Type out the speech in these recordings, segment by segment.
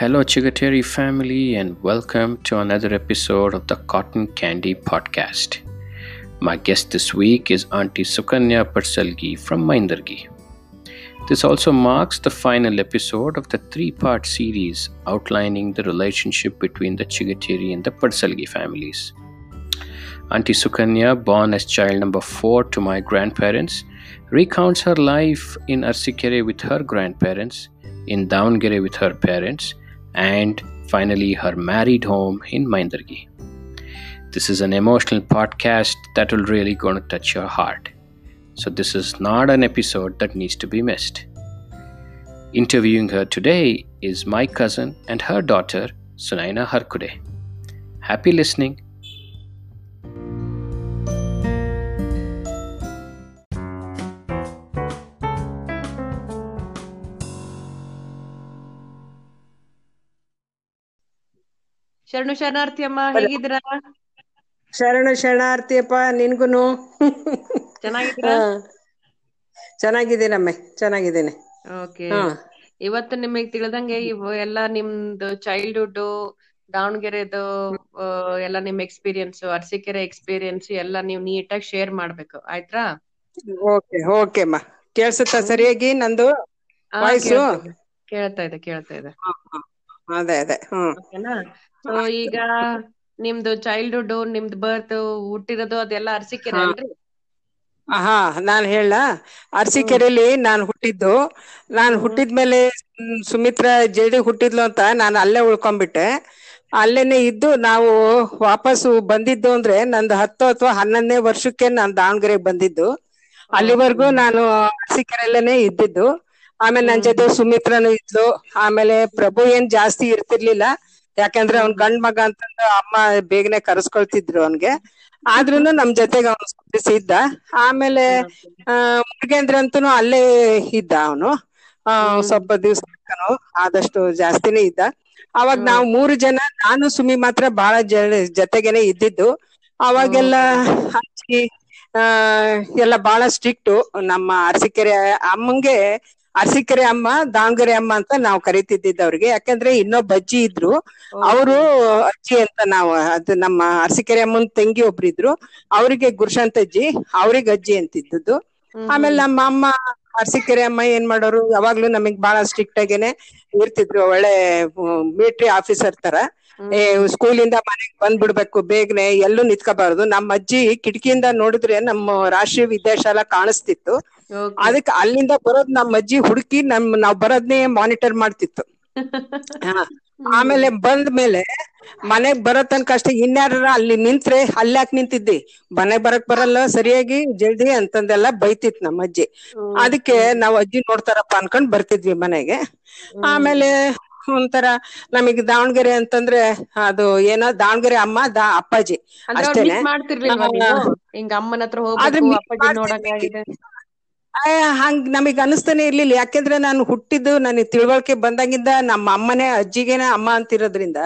Hello, Chigateri family, and welcome to another episode of the Cotton Candy Podcast. My guest this week is Auntie Sukanya Parsalgi from Maindargi. This also marks the final episode of the three part series outlining the relationship between the Chigateri and the Parsalgi families. Auntie Sukanya, born as child number four to my grandparents, recounts her life in Arsikere with her grandparents, in Davangere with her parents, and finally her married home in Maindargi. This is an emotional podcast that will really gonna touch your heart. So this is not an episode that needs to be missed. Interviewing her today is my cousin and her daughter Sunaina Harkude. Happy listening. ಶರಣು ಶರಣಾರ್ಥಿ ಅಮ್ಮ ಹೇಗಿದ್ದೀರಾ? ಶರಣು ಶರಣಾರ್ಥಿ ಅಪ್ಪ ನಿನ್ಗುನು. ಚೆನ್ನಾಗಿದ್ದೀರಾ. ಚೆನ್ನಾಗಿದ್ದೀನಮ್ಮೆ ಚೆನ್ನಾಗಿದ್ದೀನಿ. Okay. ಇವತ್ತು ನಿಮಗೆ ತಿಳಿದಂಗೆ ಇವು ಎಲ್ಲ ನಿಮ್ದು ಚೈಲ್ಡ್ಹುಡ್ ದಾವಣಗೆರೆದು ಎಲ್ಲ ನಿಮ್ ಎಕ್ಸ್ಪೀರಿಯನ್ಸ್ ಅರಸೀಕೆರೆ ಎಕ್ಸ್ಪೀರಿಯನ್ಸ್ ಎಲ್ಲ ನೀವು ನೀಟಾಗಿ ಶೇರ್ ಮಾಡ್ಬೇಕು. ಆಯ್ತಾ ಓಕೆ ಓಕೆ ಅಮ್ಮ. ಕೇಳ್ಸುತ್ತಾ ಸರಿಯಾಗಿ ನಂದು? ವಾಯ್ಸು ಕೇಳ್ತಾ ಇದೆ ಕೇಳ್ತಾ ಇದೆ. ಅದೇ ಅದೇ. ಹ್ಮ್. ಸೊ ಈಗ ನಿಮ್ದು ಚೈಲ್ಡ್ಹುಡ್ ನಿಮ್ದು ಬರ್ತ್ ಹುಟ್ಟಿರೋದು ಅದೆಲ್ಲ ಅರಸೀಕೆರೆ. ಅಲ್ರಿ ಹಾ, ನಾನ್ ಹೇಳ ಅರಸೀಕೆರೆಯಲ್ಲಿ ನಾನ್ ಹುಟ್ಟಿದ್ದು. ನಾನ್. ಹುಟ್ಟಿದ್ಮೇಲೆ ಸುಮಿತ್ರ ಜಲ್ದಿ ಹುಟ್ಟಿದ್ಲು ಅಂತ ನಾನು ಅಲ್ಲೇ ಉಳ್ಕೊಂಡ್ಬಿಟ್ಟೆ ಅಲ್ಲೇನೆ ಇದ್ದು ನಾವು ವಾಪಸ್ಸು ಬಂದಿದ್ದು ಅಂದ್ರೆ ನಂದು ಹತ್ತು ಅಥವಾ ಹನ್ನೊಂದನೇ ವರ್ಷಕ್ಕೆ ನಾನ್ ದಾವಣಗೆರೆಗೆ ಬಂದಿದ್ದು. ಅಲ್ಲಿವರೆಗೂ ನಾನು ಅರಸೀಕೆರೆಯಲ್ಲೇನೆ ಇದ್ದಿದ್ದು. ಆಮೇಲೆ ನನ್ ಜೊತೆ ಸುಮಿತ್ರನು ಇದ್ಲು. ಆಮೇಲೆ ಪ್ರಭು ಏನ್ ಜಾಸ್ತಿ ಇರ್ತಿರ್ಲಿಲ್ಲ. ಯಾಕಂದ್ರೆ ಅವ್ನ್ ಗಂಡ್ ಮಗ ಅಂತಂದು ಅಮ್ಮ ಬೇಗನೆ ಕರೆಸ್ಕೊಳ್ತಿದ್ರು ಅವ್ನ್ಗೆ. ಆದ್ರೂನು ನಮ್ ಜೊತೆಗೆ ಅವ್ನು ಇದ್ದ. ಆಮೇಲೆ, ಆ, ಮುರುಗೇಂದ್ರ ಅಂತೂ ಅಲ್ಲೇ ಇದ್ದ ಅವನು. ಆ, ಸ್ವಲ್ಪ ದಿವ್ಸ ಆದಷ್ಟು ಜಾಸ್ತಿನೇ ಇದ್ದ. ಅವಾಗ ನಾವು ಮೂರು ಜನ, ನಾನು, ಸುಮಿ ಮಾತ್ರ ಬಹಳ ಜೊತೆಗೇನೆ ಇದ್ದಿದ್ದು. ಅವಾಗೆಲ್ಲ ಹಚ್ಚಿ ಆ, ಎಲ್ಲ ಬಹಳ ಸ್ಟ್ರಿಕ್ಟ್. ನಮ್ಮ ಅರಸಿಕೆರೆ ಅಮ್ಮಂಗೆ ಅರಸೀಕೆರೆ ಅಮ್ಮ ದಾಂಗರೆ ಅಮ್ಮ ಅಂತ ನಾವು ಕರಿತಿದ್ದಿದ್ದು ಅವ್ರಿಗೆ ಯಾಕಂದ್ರೆ ಇನ್ನೊಬ್ಬ ಅಜ್ಜಿ ಇದ್ರು. ಅವರು ಅಜ್ಜಿ ಅಂತ ನಾವು ಅದು ನಮ್ಮ ಅರಸಿಕೆರೆ ಅಮ್ಮನ್ ತಂಗಿ ಒಬ್ರಿದ್ರು ಅವರಿಗೆ ಗುರುಶಾಂತ್ ಅಜ್ಜಿ ಅವ್ರಿಗೆ ಅಜ್ಜಿ ಅಂತಿದ್ದದ್ದು. ಆಮೇಲೆ ನಮ್ಮ ಅಮ್ಮ ಅರಸಿಕೆರೆ ಅಮ್ಮ ಏನ್ ಮಾಡೋರು? ಯಾವಾಗ್ಲೂ ನಮಗ್ ಬಹಳ ಸ್ಟ್ರಿಕ್ಟ್ ಆಗೇನೆ ಇರ್ತಿದ್ರು. ಒಳ್ಳೆ ಮಿಲಿಟರಿ ಆಫೀಸರ್ ತರ. ಏ ಸ್ಕೂಲಿಂದ ಮನೆಗ್ ಬಂದ್ಬಿಡ್ಬೇಕು ಬೇಗನೆ ಎಲ್ಲೂ ನಿತ್ಕೋಬಾರ್ದು. ನಮ್ಮ ಅಜ್ಜಿ ಕಿಟಕಿಯಿಂದ ನೋಡಿದ್ರೆ ನಮ್ಮ ರಾಷ್ಟ್ರೀಯ ವಿದ್ಯಾಶಾಲಾ ಕಾಣಿಸ್ತಿತ್ತು. ಅದಕ್ಕೆ ಅಲ್ಲಿಂದ ಬರೋದ್ ನಮ್ಮ ಅಜ್ಜಿ ಹುಡುಕಿ ನಮ್ ನಾವ್ ಬರೋದ್ನೇ ಮಾನಿಟರ್ ಮಾಡ್ತಿತ್ತು. ಆಮೇಲೆ ಬಂದ ಮೇಲೆ ಮನೆಗ್ ಬರೋ ತನಕ ಅಷ್ಟೇ ಇನ್ಯಾರ ಅಲ್ಲಿ ನಿಂತ್ರೆ ಅಲ್ಯಾಕ್ ನಿಂತಿದ್ದಿ? ಮನೆಗ್ ಬರಕ್ ಬರಲ್ಲ ಸರಿಯಾಗಿ ಜಲ್ದಿ ಅಂತಂದೆಲ್ಲ ಬೈತಿತ್ ನಮ್ಮ ಅಜ್ಜಿ. ಅದಕ್ಕೆ ನಾವ್ ಅಜ್ಜಿ ನೋಡ್ತಾರಪ್ಪ ಅನ್ಕೊಂಡ್ ಬರ್ತಿದ್ವಿ ಮನೆಗೆ. ಆಮೇಲೆ ಒಂಥರ ನಮಗೆ ದಾವಣಗೆರೆ ಅಂತಂದ್ರೆ ಅದು ಏನೋ ದಾವಣಗೆರೆ ಅಮ್ಮ ದಾ ಅಪ್ಪಾಜಿ ಅಷ್ಟೇನೆ. ಹಿಂಗ ನಮಗ್ ಅನಿಸ್ತಾನೆ ಇರ್ಲಿಲ್ಲ. ಯಾಕೆಂದ್ರೆ ನಾನು ಹುಟ್ಟಿದ್ದು ನನಗೆ ತಿಳುವಳಿಕೆ ಬಂದಾಗಿಂದ ನಮ್ಮ ಅಮ್ಮನೆ ಅಜ್ಜಿಗೇನೆ ಅಮ್ಮ ಅಂತಿರೋದ್ರಿಂದ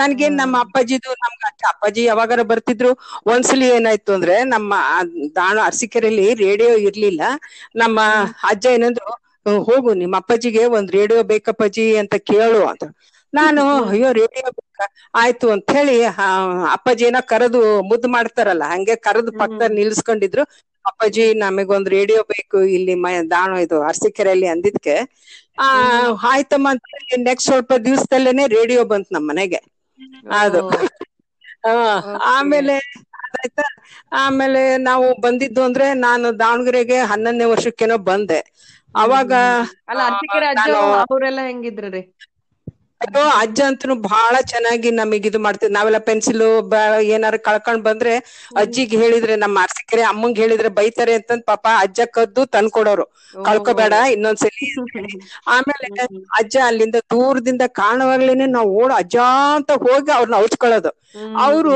ನನ್ಗೇನ್ ನಮ್ಮ ಅಪ್ಪಾಜಿದು ನಮ್ಗ ಅಪ್ಪಾಜಿ ಯಾವಾಗಾರ ಬರ್ತಿದ್ರು. ಒಂದ್ಸಲಿ ಏನಾಯ್ತು ಅಂದ್ರೆ ನಮ್ಮ ದಾಣ ಅರಸಿಕೆರೆಯಲ್ಲಿ ರೇಡಿಯೋ ಇರ್ಲಿಲ್ಲ. ನಮ್ಮ ಅಜ್ಜ ಏನಂದ್ರು ಹೋಗು ನಿಮ್ಮ ಅಪ್ಪಾಜಿಗೆ ಒಂದ್ ರೇಡಿಯೋ ಬೇಕಪ್ಪಾಜಿ ಅಂತ ಕೇಳು ಅಂತ. ನಾನು ಅಯ್ಯೋ ರೇಡಿಯೋ ಬೇಕಾ? ಆಯ್ತು ಅಂತ ಹೇಳಿ ಅಪ್ಪಾಜಿ ಏನೋ ಕರೆದು ಮುದ್ದು ಮಾಡ್ತಾರಲ್ಲ ಹಂಗೆ ಕರೆದು ಪಕ್ಕದಲ್ಲಿ ನಿಲ್ಸ್ಕೊಂಡಿದ್ರು. ಅಪ್ಪಾಜಿ ನಮಗೊಂದ್ ರೇಡಿಯೋ ಬೇಕು ಇಲ್ಲಿ ದಾಣ ಇದು ಅರಸಿಕೆರೆಯಲ್ಲಿ ಅಂದಿದ್ಕೆ. ಆ ಆಯ್ತಮ್ಮ ಅಂತ ನೆಕ್ಸ್ಟ್ ಸ್ವಲ್ಪ ದಿವಸದಲ್ಲೇನೆ ರೇಡಿಯೋ ಬಂತು ನಮ್ ಮನೆಗೆ. ಅದು. ಆ, ಆಮೇಲೆ ಅದಾಯ್ತಾ? ಆಮೇಲೆ ನಾವು ಬಂದಿದ್ದು ಅಂದ್ರೆ ನಾನು ದಾವಣಗೆರೆಗೆ ಹನ್ನೊಂದನೇ ವರ್ಷಕ್ಕೇನೋ ಬಂದೆ. ಅವಾಗ ಅಲ್ಲ ಅವ್ರೆಲ್ಲ ಹೆಂಗಿದ್ರಿ ಅಜ್ಜ ಅಂತೂ ಬಹಳ ಚೆನ್ನಾಗಿ ನಮಗ್ ಇದು ಮಾಡ್ತಿದ್. ನಾವೆಲ್ಲ ಪೆನ್ಸಿಲ್ ಏನಾರ ಕಳ್ಕೊಂಡ್ ಬಂದ್ರೆ ಅಜ್ಜಿಗೆ ಹೇಳಿದ್ರೆ ನಮ್ಮ ಮಾರ್ಸಿಕರೆ ಅಮ್ಮಂಗ್ ಹೇಳಿದ್ರೆ ಬೈತಾರೆ ಅಂತಂದ್ ಪಾಪ ಅಜ್ಜ ಕದ್ದು ತಂದ್ಕೊಡೋರು. ಕಳ್ಕೊಬೇಡ ಇನ್ನೊಂದ್ಸಲಿ ಆಮೇಲೆ ಅಜ್ಜ ಅಲ್ಲಿಂದ ದೂರದಿಂದ ಕಾಣುವಾಗ್ಲೇನೆ ನಾವ್ ಓಡ್ ಅಜ್ಜ ಅಂತ ಹೋಗಿ ಅವ್ರನ್ನ ಔಚ್ಕೊಳ್ಳೋದು. ಅವ್ರು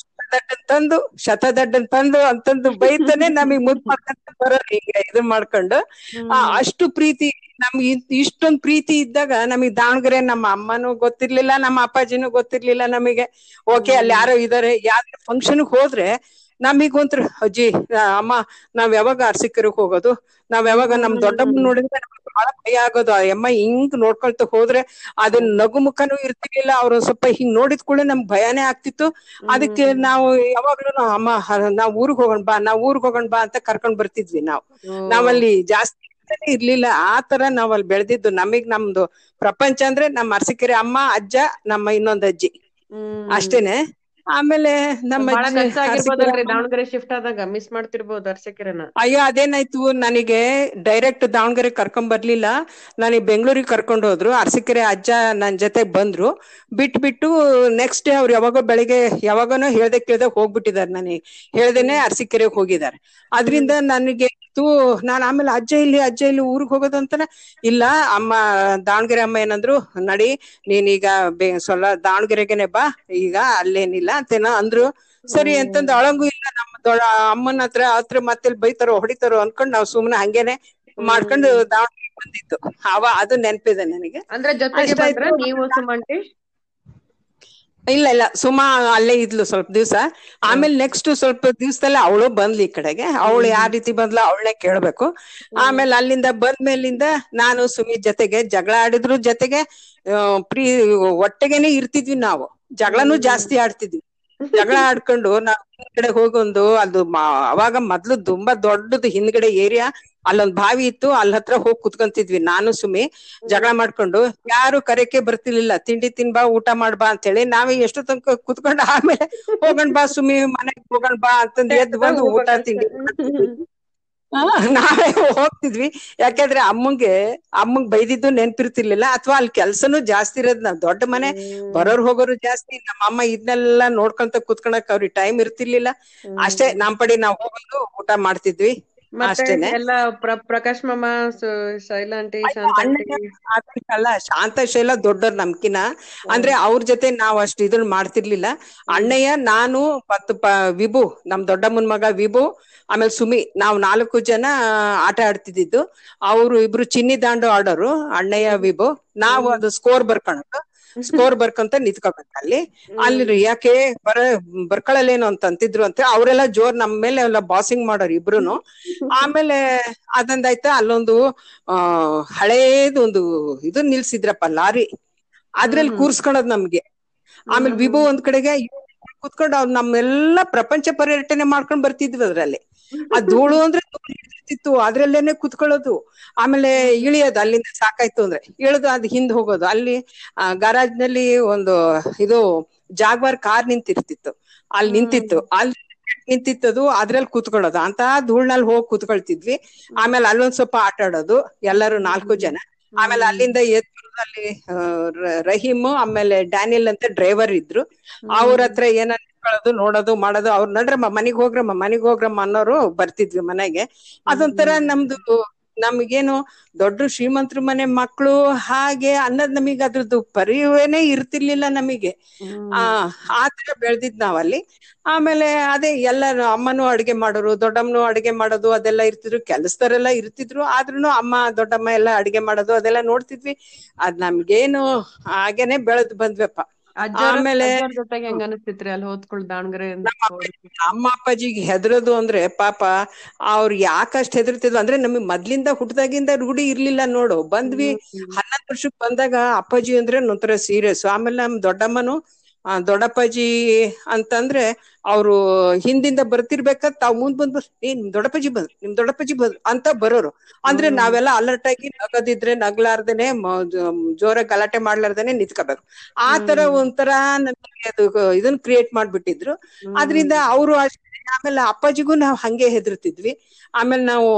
ಶತದಡ್ಡನ್ ತಂದು ಶತದಡ್ಡನ್ ತಂದು ಅಂತಂದು ಬೈತಾನೆ ನಮಗ್ ಮುದ್ ಮಾಡ್ಕೊಂತ ಬರೋರು. ಈಗ ಇದು ಮಾಡ್ಕೊಂಡು ಅಷ್ಟು ಪ್ರೀತಿ ನಮ್ಗೆ ಇಷ್ಟೊಂದು ಪ್ರೀತಿ ಇದ್ದಾಗ ನಮಗ್ ದಾವಣಗೆರೆ ನಮ್ಮ ಅಮ್ಮನೂ ಗೊತ್ತಿರ್ಲಿಲ್ಲ ನಮ್ಮ ಅಪ್ಪಾಜಿನೂ ಗೊತ್ತಿರ್ಲಿಲ್ಲ ನಮಗೆ. ಓಕೆ ಅಲ್ಲಿ ಯಾರೋ ಇದಾರೆ ಯಾವ್ದಾರ ಫಂಕ್ಷನ್ ಹೋದ್ರೆ ನಮಗೊಂತರ ಅಜ್ಜಿ ಅಮ್ಮ ನಾವ್ ಯಾವಾಗ ಅರ್ಸಿಕರಿಗೆ ಹೋಗೋದು? ನಾವ್ ಯಾವಾಗ ನಮ್ ದೊಡ್ಡಮ್ಮನ ನೋಡಿದ್ರೆ ನಮ್ಗೆ ಬಹಳ ಭಯ ಆಗೋದು. ಆ ಅಮ್ಮ ಹಿಂಗ್ ನೋಡ್ಕೊಳ್ತಾ ಹೋದ್ರೆ ಅದನ್ನ ನಗು ಮುಖನೂ ಇರ್ತಿರ್ಲಿಲ್ಲ. ಅವ್ರು ಸ್ವಲ್ಪ ಹಿಂಗ್ ನೋಡಿದ ಕೂಡಲೇ ನಮ್ಗ್ ಭಯನೇ ಆಗ್ತಿತ್ತು. ಅದಕ್ಕೆ ನಾವು ಯಾವಾಗ್ಲೂ ಅಮ್ಮ ನಾವ್ ಊರ್ಗ್ ಹೋಗೋಣ ಬಾ ನಾವ್ ಊರ್ಗ್ ಹೋಗೋಣ ಬಾ ಅಂತ ಕರ್ಕೊಂಡ್ ಬರ್ತಿದ್ವಿ ನಾವು. ನಾವಲ್ಲಿ ಜಾಸ್ತಿ ಇರ್ಲಿಲ್ಲ. ಆ ತರ ನಾವ್ ಅಲ್ಲಿ ಬೆಳೆದಿದ್ದು. ನಮಗ್ ನಮ್ದು ಪ್ರಪಂಚ ಅಂದ್ರೆ ನಮ್ಮ ಅರಸಿಕೆರೆ ಅಮ್ಮ ಅಜ್ಜ ನಮ್ಮ ಇನ್ನೊಂದ್ ಅಜ್ಜಿ. ಅಷ್ಟೇನೆ. ಆಮೇಲೆ ನಮ್ಮ ದಾವಣಗೆರೆ ಶಿಫ್ಟ್ ಆದಾಗ ಮಿಸ್ ಮಾಡ್ತಿರ್ಬೋದು ಅರ್ಸಕೆರೆನ. ಅಯ್ಯೋ ಅದೇನಾಯ್ತು ನನಗೆ ಡೈರೆಕ್ಟ್ ದಾವಣಗೆರೆ ಕರ್ಕೊಂಡ್ ಬರ್ಲಿಲ್ಲ. ನನಗೆ ಬೆಂಗಳೂರಿಗೆ ಕರ್ಕೊಂಡು ಹೋದ್ರು ಅರಸೀಕೆರೆ ಅಜ್ಜ ನನ್ ಜೊತೆ ಬಂದ್ರು. ಬಿಟ್ಟು ಬಿಟ್ಟು ನೆಕ್ಸ್ಟ್ ಡೇ ಅವ್ರು ಯಾವಾಗೋ ಬೆಳಿಗ್ಗೆ ಯಾವಾಗನೋ ಹೇಳ್ದೆ ಕೇಳ್ದೆ ಹೋಗ್ಬಿಟ್ಟಿದ್ದಾರೆ ನನಗೆ ಹೇಳ್ದೇನೆ ಅರಸೀಕೆರೆಗೆ ಹೋಗಿದ್ದಾರೆ. ಅದ್ರಿಂದ ನನಗೆ ನಾನ್ ಆಮೇಲೆ ಅಜ್ಜ ಇಲ್ಲಿ ಅಜ್ಜ ಇಲ್ಲಿ ಊರಿಗೆ ಹೋಗೋದು ಅಂತಾನೆ ಇಲ್ಲ. ಅಮ್ಮ ದಾವಣಗೆರೆ ಅಮ್ಮ ಏನಂದ್ರು ನಡಿ ನೀನೀಗ ಬೆ ಸ್ವಲ್ಪ ದಾವಣಗೆರೆಗೆನೆ ಬಾ ಈಗ ಅಲ್ಲೇನಿಲ್ಲ. ಅಂತೇನೋ ಅಂದ್ರು ಸರಿ ಅಂತಂದ್ ಅಳಂಗು ಇಲ್ಲ ನಮ್ಮ ದೊಡ್ಡ ಅಮ್ಮನ ಹತ್ರ ಹತ್ರ ಮತ್ತೆ ಬೈತಾರೋ ಹೊಡಿತಾರೋ ಅನ್ಕೊಂಡ್ ನಾವ್ ಸುಮ್ನೆ ಹಂಗೇನೆ ಮಾಡ್ಕೊಂಡು ದಾವಣಗೆರೆ ಬಂದಿತ್ತು ಅವ ಅದು ನೆನ್ಪಿದೆ ನನಗೆ. ಅಂದ್ರೆ ಜೊತೆಗೆ ನೀವು ಸುಮಂಟಿ ಇಲ್ಲ ಇಲ್ಲ. ಸುಮಾ ಅಲ್ಲೇ ಇದ್ಲು ಸ್ವಲ್ಪ ದಿವ್ಸ. ಆಮೇಲೆ ನೆಕ್ಸ್ಟ್ ಸ್ವಲ್ಪ ದಿವಸದಲ್ಲೇ ಅವಳು ಬಂದ್ಲಿ ಈ ಕಡೆಗೆ. ಅವಳು ಯಾವ ರೀತಿ ಬಂದ್ಲ ಅವಳೇ ಕೇಳ್ಬೇಕು. ಆಮೇಲೆ ಅಲ್ಲಿಂದ ಬಂದ್ಮೇಲಿಂದ ನಾನು ಸುಮಿ ಜೊತೆಗೆ ಜಗಳ ಆಡಿದ್ರು ಜೊತೆಗೆ ಪ್ರೀ ಒಟ್ಟಿಗೆನೆ ಇರ್ತಿದ್ವಿ ನಾವು. ಜಗಳನು ಜಾಸ್ತಿ ಆಡ್ತಿದ್ವಿ. ಜಗಳ ಆಡ್ಕೊಂಡು ನಾವ್ ಹಿಂದ್ಗಡೆ ಹೋಗೊಂದು, ಅದು ಅವಾಗ ಮೊದ್ಲು ತುಂಬಾ ದೊಡ್ಡದು ಹಿಂದ್ಗಡೆ ಏರಿಯಾ, ಅಲ್ಲೊಂದ್ ಬಾವಿ ಇತ್ತು ಅಲ್ಲಿ ಹತ್ರ ಹೋಗಿ ಕುತ್ಕೊಂತಿದ್ವಿ ನಾನು, ಸುಮಿ. ಜಗಳ ಮಾಡ್ಕೊಂಡು, ಯಾರು ಕರೆಕೆ ಬರ್ತಿರ್ಲಿಲ್ಲ, ತಿಂಡಿ ತಿನ್ಬಾ, ಊಟ ಮಾಡ್ಬಾ ಅಂತ ಹೇಳಿ ನಾವೇ ಎಷ್ಟು ತನಕ ಕುತ್ಕೊಂಡು ಆಮೇಲೆ ಹೋಗಣ್ ಬಾ ಸುಮಿ, ಮನೆಗ್ ಹೋಗಣ್ ಬಾ ಅಂತಂದ್ ಎದ್ದು ಬಂದು ಊಟ, ತಿಂಡಿ. ನಾವೇ ಹೋಗ್ತಿದ್ವಿ. ಯಾಕಂದ್ರೆ ಅಮ್ಮಂಗೆ ಅಮ್ಮಂಗ್ ಬೈದಿದ್ದು ನೆನ್ಪಿರ್ತಿರ್ಲಿಲ್ಲ. ಅಥವಾ ಅಲ್ಲಿ ಕೆಲ್ಸನೂ ಜಾಸ್ತಿ ಇರೋದ್ ನಾವ್ ದೊಡ್ಡ ಮನೆ ಬರೋರ್ ಹೋಗೋರು ಜಾಸ್ತಿ ನಮ್ಮ ಅಮ್ಮ ಇದನ್ನೆಲ್ಲ ನೋಡ್ಕೊಂತ ಕುತ್ಕೊಳಕ್ ಅವ್ರಿಗೆ ಟೈಮ್ ಇರ್ತಿರ್ಲಿಲ್ಲ. ಅಷ್ಟೇ ನಮ್ ಪಡಿ ನಾವ್ ಹೋಗೋದು ಊಟ ಮಾಡ್ತಿದ್ವಿ. ಅಷ್ಟೇನೆ? ಎಲ್ಲ ಪ್ರ- ಪ್ರಕಾಶ್ ಮಾಮ ಶೈಲಾ ಆಂಟಿ ಶಾಂತ ಅಲ್ಲ ಶೈಲ ದೊಡ್ಡೋರ್ ನಮ್ಕಿನ ಅಂದ್ರೆ ಅವ್ರ ಜೊತೆ ನಾವ್ ಅಷ್ಟ್ ಇದನ್ನ ಮಾಡ್ತಿರ್ಲಿಲ್ಲ. ಅಣ್ಣಯ್ಯ ನಾನು ಮತ್ತು ವಿಭು ನಮ್ ದೊಡ್ಡಮ್ಮನ್ ಮಗ ವಿಭು ಆಮೇಲೆ ಸುಮಿ ನಾವ್ ನಾಲ್ಕು ಜನ ಆಟ ಆಡ್ತಿದ್ದು ಅವ್ರು ಇಬ್ರು ಚಿನ್ನಿ ದಾಂಡು ಆಡೋರು ಅಣ್ಣಯ್ಯ ವಿಭು. ನಾವು ಅದು ಸ್ಕೋರ್ ಬರ್ಕೊಳೋದು. ಸ್ಕೋರ್ ಬರ್ಕಂತ ನಿಂತ್ಕೋಬೇಕು ಅಲ್ಲಿ. ಅಲ್ಲಿ ಯಾಕೆ ಬರ ಬರ್ಕೊಳ್ಳಲೇನು ಅಂತ ಅಂತಿದ್ರು ಅಂತ ಅವರೆಲ್ಲ ಜೋರ್ ನಮ್ ಮೇಲೆ ಎಲ್ಲ ಬಾಸಿಂಗ್ ಮಾಡೋರು ಇಬ್ರುನು. ಆಮೇಲೆ ಅದೊಂದಾಯ್ತ ಅಲ್ಲೊಂದು ಆ ಹಳೇದು ಒಂದು ಇದು ನಿಲ್ಸಿದ್ರಪ್ಪ ಲಾರಿ. ಅದ್ರಲ್ಲಿ ಕೂರ್ಸ್ಕೊಳೋದ್ ನಮ್ಗೆ. ಆಮೇಲೆ ವಿಭೋ ಒಂದ್ ಕಡೆಗೆ ಕುತ್ಕೊಂಡು ಅವ್ರು ನಮ್ಮೆಲ್ಲ ಪ್ರಪಂಚ ಪರ್ಯಟನೆ ಮಾಡ್ಕೊಂಡ್ ಬರ್ತಿದ್ವಿ ಅದ್ರಲ್ಲಿ. ಆ ಧೂಳು ಅಂದ್ರೆ ಧೂಳು ಅದ್ರಲ್ಲೇನೆ ಕುತ್ಕೊಳ್ಳೋದು. ಆಮೇಲೆ ಇಳಿಯೋದು ಅಲ್ಲಿಂದ ಸಾಕಾಯ್ತು ಅಂದ್ರೆ. ಇಳಿದು ಅದ್ ಹಿಂದ್ ಹೋಗೋದು. ಅಲ್ಲಿ ಗರಾಜ್ನಲ್ಲಿ ಒಂದು ಇದು ಜಾಗ್ವಾರ್ ಕಾರ್ ನಿಂತಿರ್ತಿತ್ತು. ಅಲ್ಲಿ ನಿಂತಿತ್ತು. ಅಲ್ಲಿ ನಿಂತಿತ್ತದು ಅದ್ರಲ್ಲಿ ಕೂತ್ಕೊಳ್ಳೋದು. ಅಂತ ಧೂಳ್ನಲ್ಲಿ ಹೋಗಿ ಕುತ್ಕೊಳ್ತಿದ್ವಿ. ಆಮೇಲೆ ಅಲ್ಲೊಂದ್ ಸ್ವಲ್ಪ ಆಟ ಆಡೋದು ಎಲ್ಲರೂ ನಾಲ್ಕು ಜನ. ಆಮೇಲೆ ಅಲ್ಲಿಂದ ಎದ್ದು ಅಲ್ಲಿ ರಹೀಮ್ ಆಮೇಲೆ ಡ್ಯಾನಿಯಲ್ ಅಂತ ಡ್ರೈವರ್ ಇದ್ರು. ಅವ್ರ ಹತ್ರ ಏನ ನಿಂತ್ಕೊಳ್ಳೋದು ನೋಡೋದು ಮಾಡೋದು ಅವ್ರ ನಡ್ರಮ್ಮ ಮನಿಗ್ ಹೋಗ್ರಮ್ಮ ಮನಿಗ್ ಹೋಗ್ರಮ್ಮ ಅನ್ನೋರು ಬರ್ತಿದ್ವಿ ಮನೆಗೆ. ಅದೊಂಥರ ನಮ್ದು ನಮ್ಗೇನು ದೊಡ್ಡ ಶ್ರೀಮಂತರ ಮನೆ ಮಕ್ಕಳು ಹಾಗೆ ಅನ್ನೋದ್ ನಮಗ್ ಅದ್ರದ್ದು ಪರಿವೇನೆ ಇರ್ತಿರ್ಲಿಲ್ಲ ನಮಗೆ. ಆ ಆತರ ಬೆಳ್ದಿದ್ ನಾವಲ್ಲಿ. ಆಮೇಲೆ ಅದೇ ಎಲ್ಲಾರು ಅಮ್ಮನೂ ಅಡ್ಗೆ ಮಾಡೋರು ದೊಡ್ಡಮ್ಮನು ಅಡ್ಗೆ ಮಾಡೋದು ಅದೆಲ್ಲ ಇರ್ತಿದ್ರು ಕೆಲಸದವರೆಲ್ಲ ಇರ್ತಿದ್ರು ಆದ್ರೂ ಅಮ್ಮ ದೊಡ್ಡಮ್ಮ ಎಲ್ಲ ಅಡ್ಗೆ ಮಾಡೋದು ಅದೆಲ್ಲ ನೋಡ್ತಿದ್ವಿ. ಅದ್ ನಮ್ಗೇನು ಹಾಗೇನೆ ಬೆಳೆದ್ ಬಂದ್ವಪ್ಪ. ಆಮೇಲೆ ಜೊತೆಗೆ ಹೆಂಗ ಅನಿಸ್ತಿತ್ರಿ ಅಲ್ಲಿ ಹೋದ್ಕೊಳ್ ದಾವಣಗೆರೆ ಅಮ್ಮ ಅಪ್ಪಾಜಿಗೆ ಹೆದರೋದು ಅಂದ್ರೆ ಪಾಪ ಯಾಕ ಯಾಕಷ್ಟ್ ಹೆದರ್ತಿದ್ವು ಅಂದ್ರೆ ನಮಗ್ ಮೊದ್ಲಿಂದ ಹುಟ್ಟದಾಗಿಂದ ರೂಢಿ ಇರ್ಲಿಲ್ಲ ನೋಡು. ಬಂದ್ವಿ ಹನ್ನೊಂದ್ ವರ್ಷಕ್ ಬಂದಾಗ ಅಪ್ಪಾಜಿ ಅಂದ್ರೆ ಒಂಥರ ಸೀರಿಯಸ್ ಆಮೇಲೆ ನಮ್ ದೊಡ್ಡಮ್ಮನು ದೊಡ್ಡಪ್ಪಾಜಿ ಅಂತಂದ್ರೆ ಅವ್ರು ಹಿಂದಿಂದ ಬರ್ತಿರ್ಬೇಕಾದ್ ತಾವ್ ಮುಂದ್ ಬಂದ್ ಏ ನಿಮ್ ದೊಡ್ಡಪ್ಪಾಜಿ ಬಂದ್ ನಿಮ್ ದೊಡ್ಡಪ್ಪಾಜಿ ಬಂದ್ ಅಂತ ಬರೋರು. ಅಂದ್ರೆ ನಾವೆಲ್ಲ ಅಲರ್ಟ್ ಆಗಿ ನಗದಿದ್ರೆ ನಗ್ಲಾರ್ದೇನೆ ಜೋರ ಜೋರಾಗಿ ಗಲಾಟೆ ಮಾಡ್ಲಾರ್ದೇನೆ ನಿಂತ್ಕೋಬೇಕು. ಆ ತರ ಒಂಥರ ನಮಗೆ ಅದು ಇದನ್ನ ಕ್ರಿಯೇಟ್ ಮಾಡ್ಬಿಟ್ಟಿದ್ರು. ಅದ್ರಿಂದ ಅವರು ಅಷ್ಟೇ ಆಮೇಲೆ ಅಪ್ಪಾಜಿಗೂ ನಾವ್ ಹಂಗೆ ಹೆದರ್ತಿದ್ವಿ. ಆಮೇಲೆ ನಾವು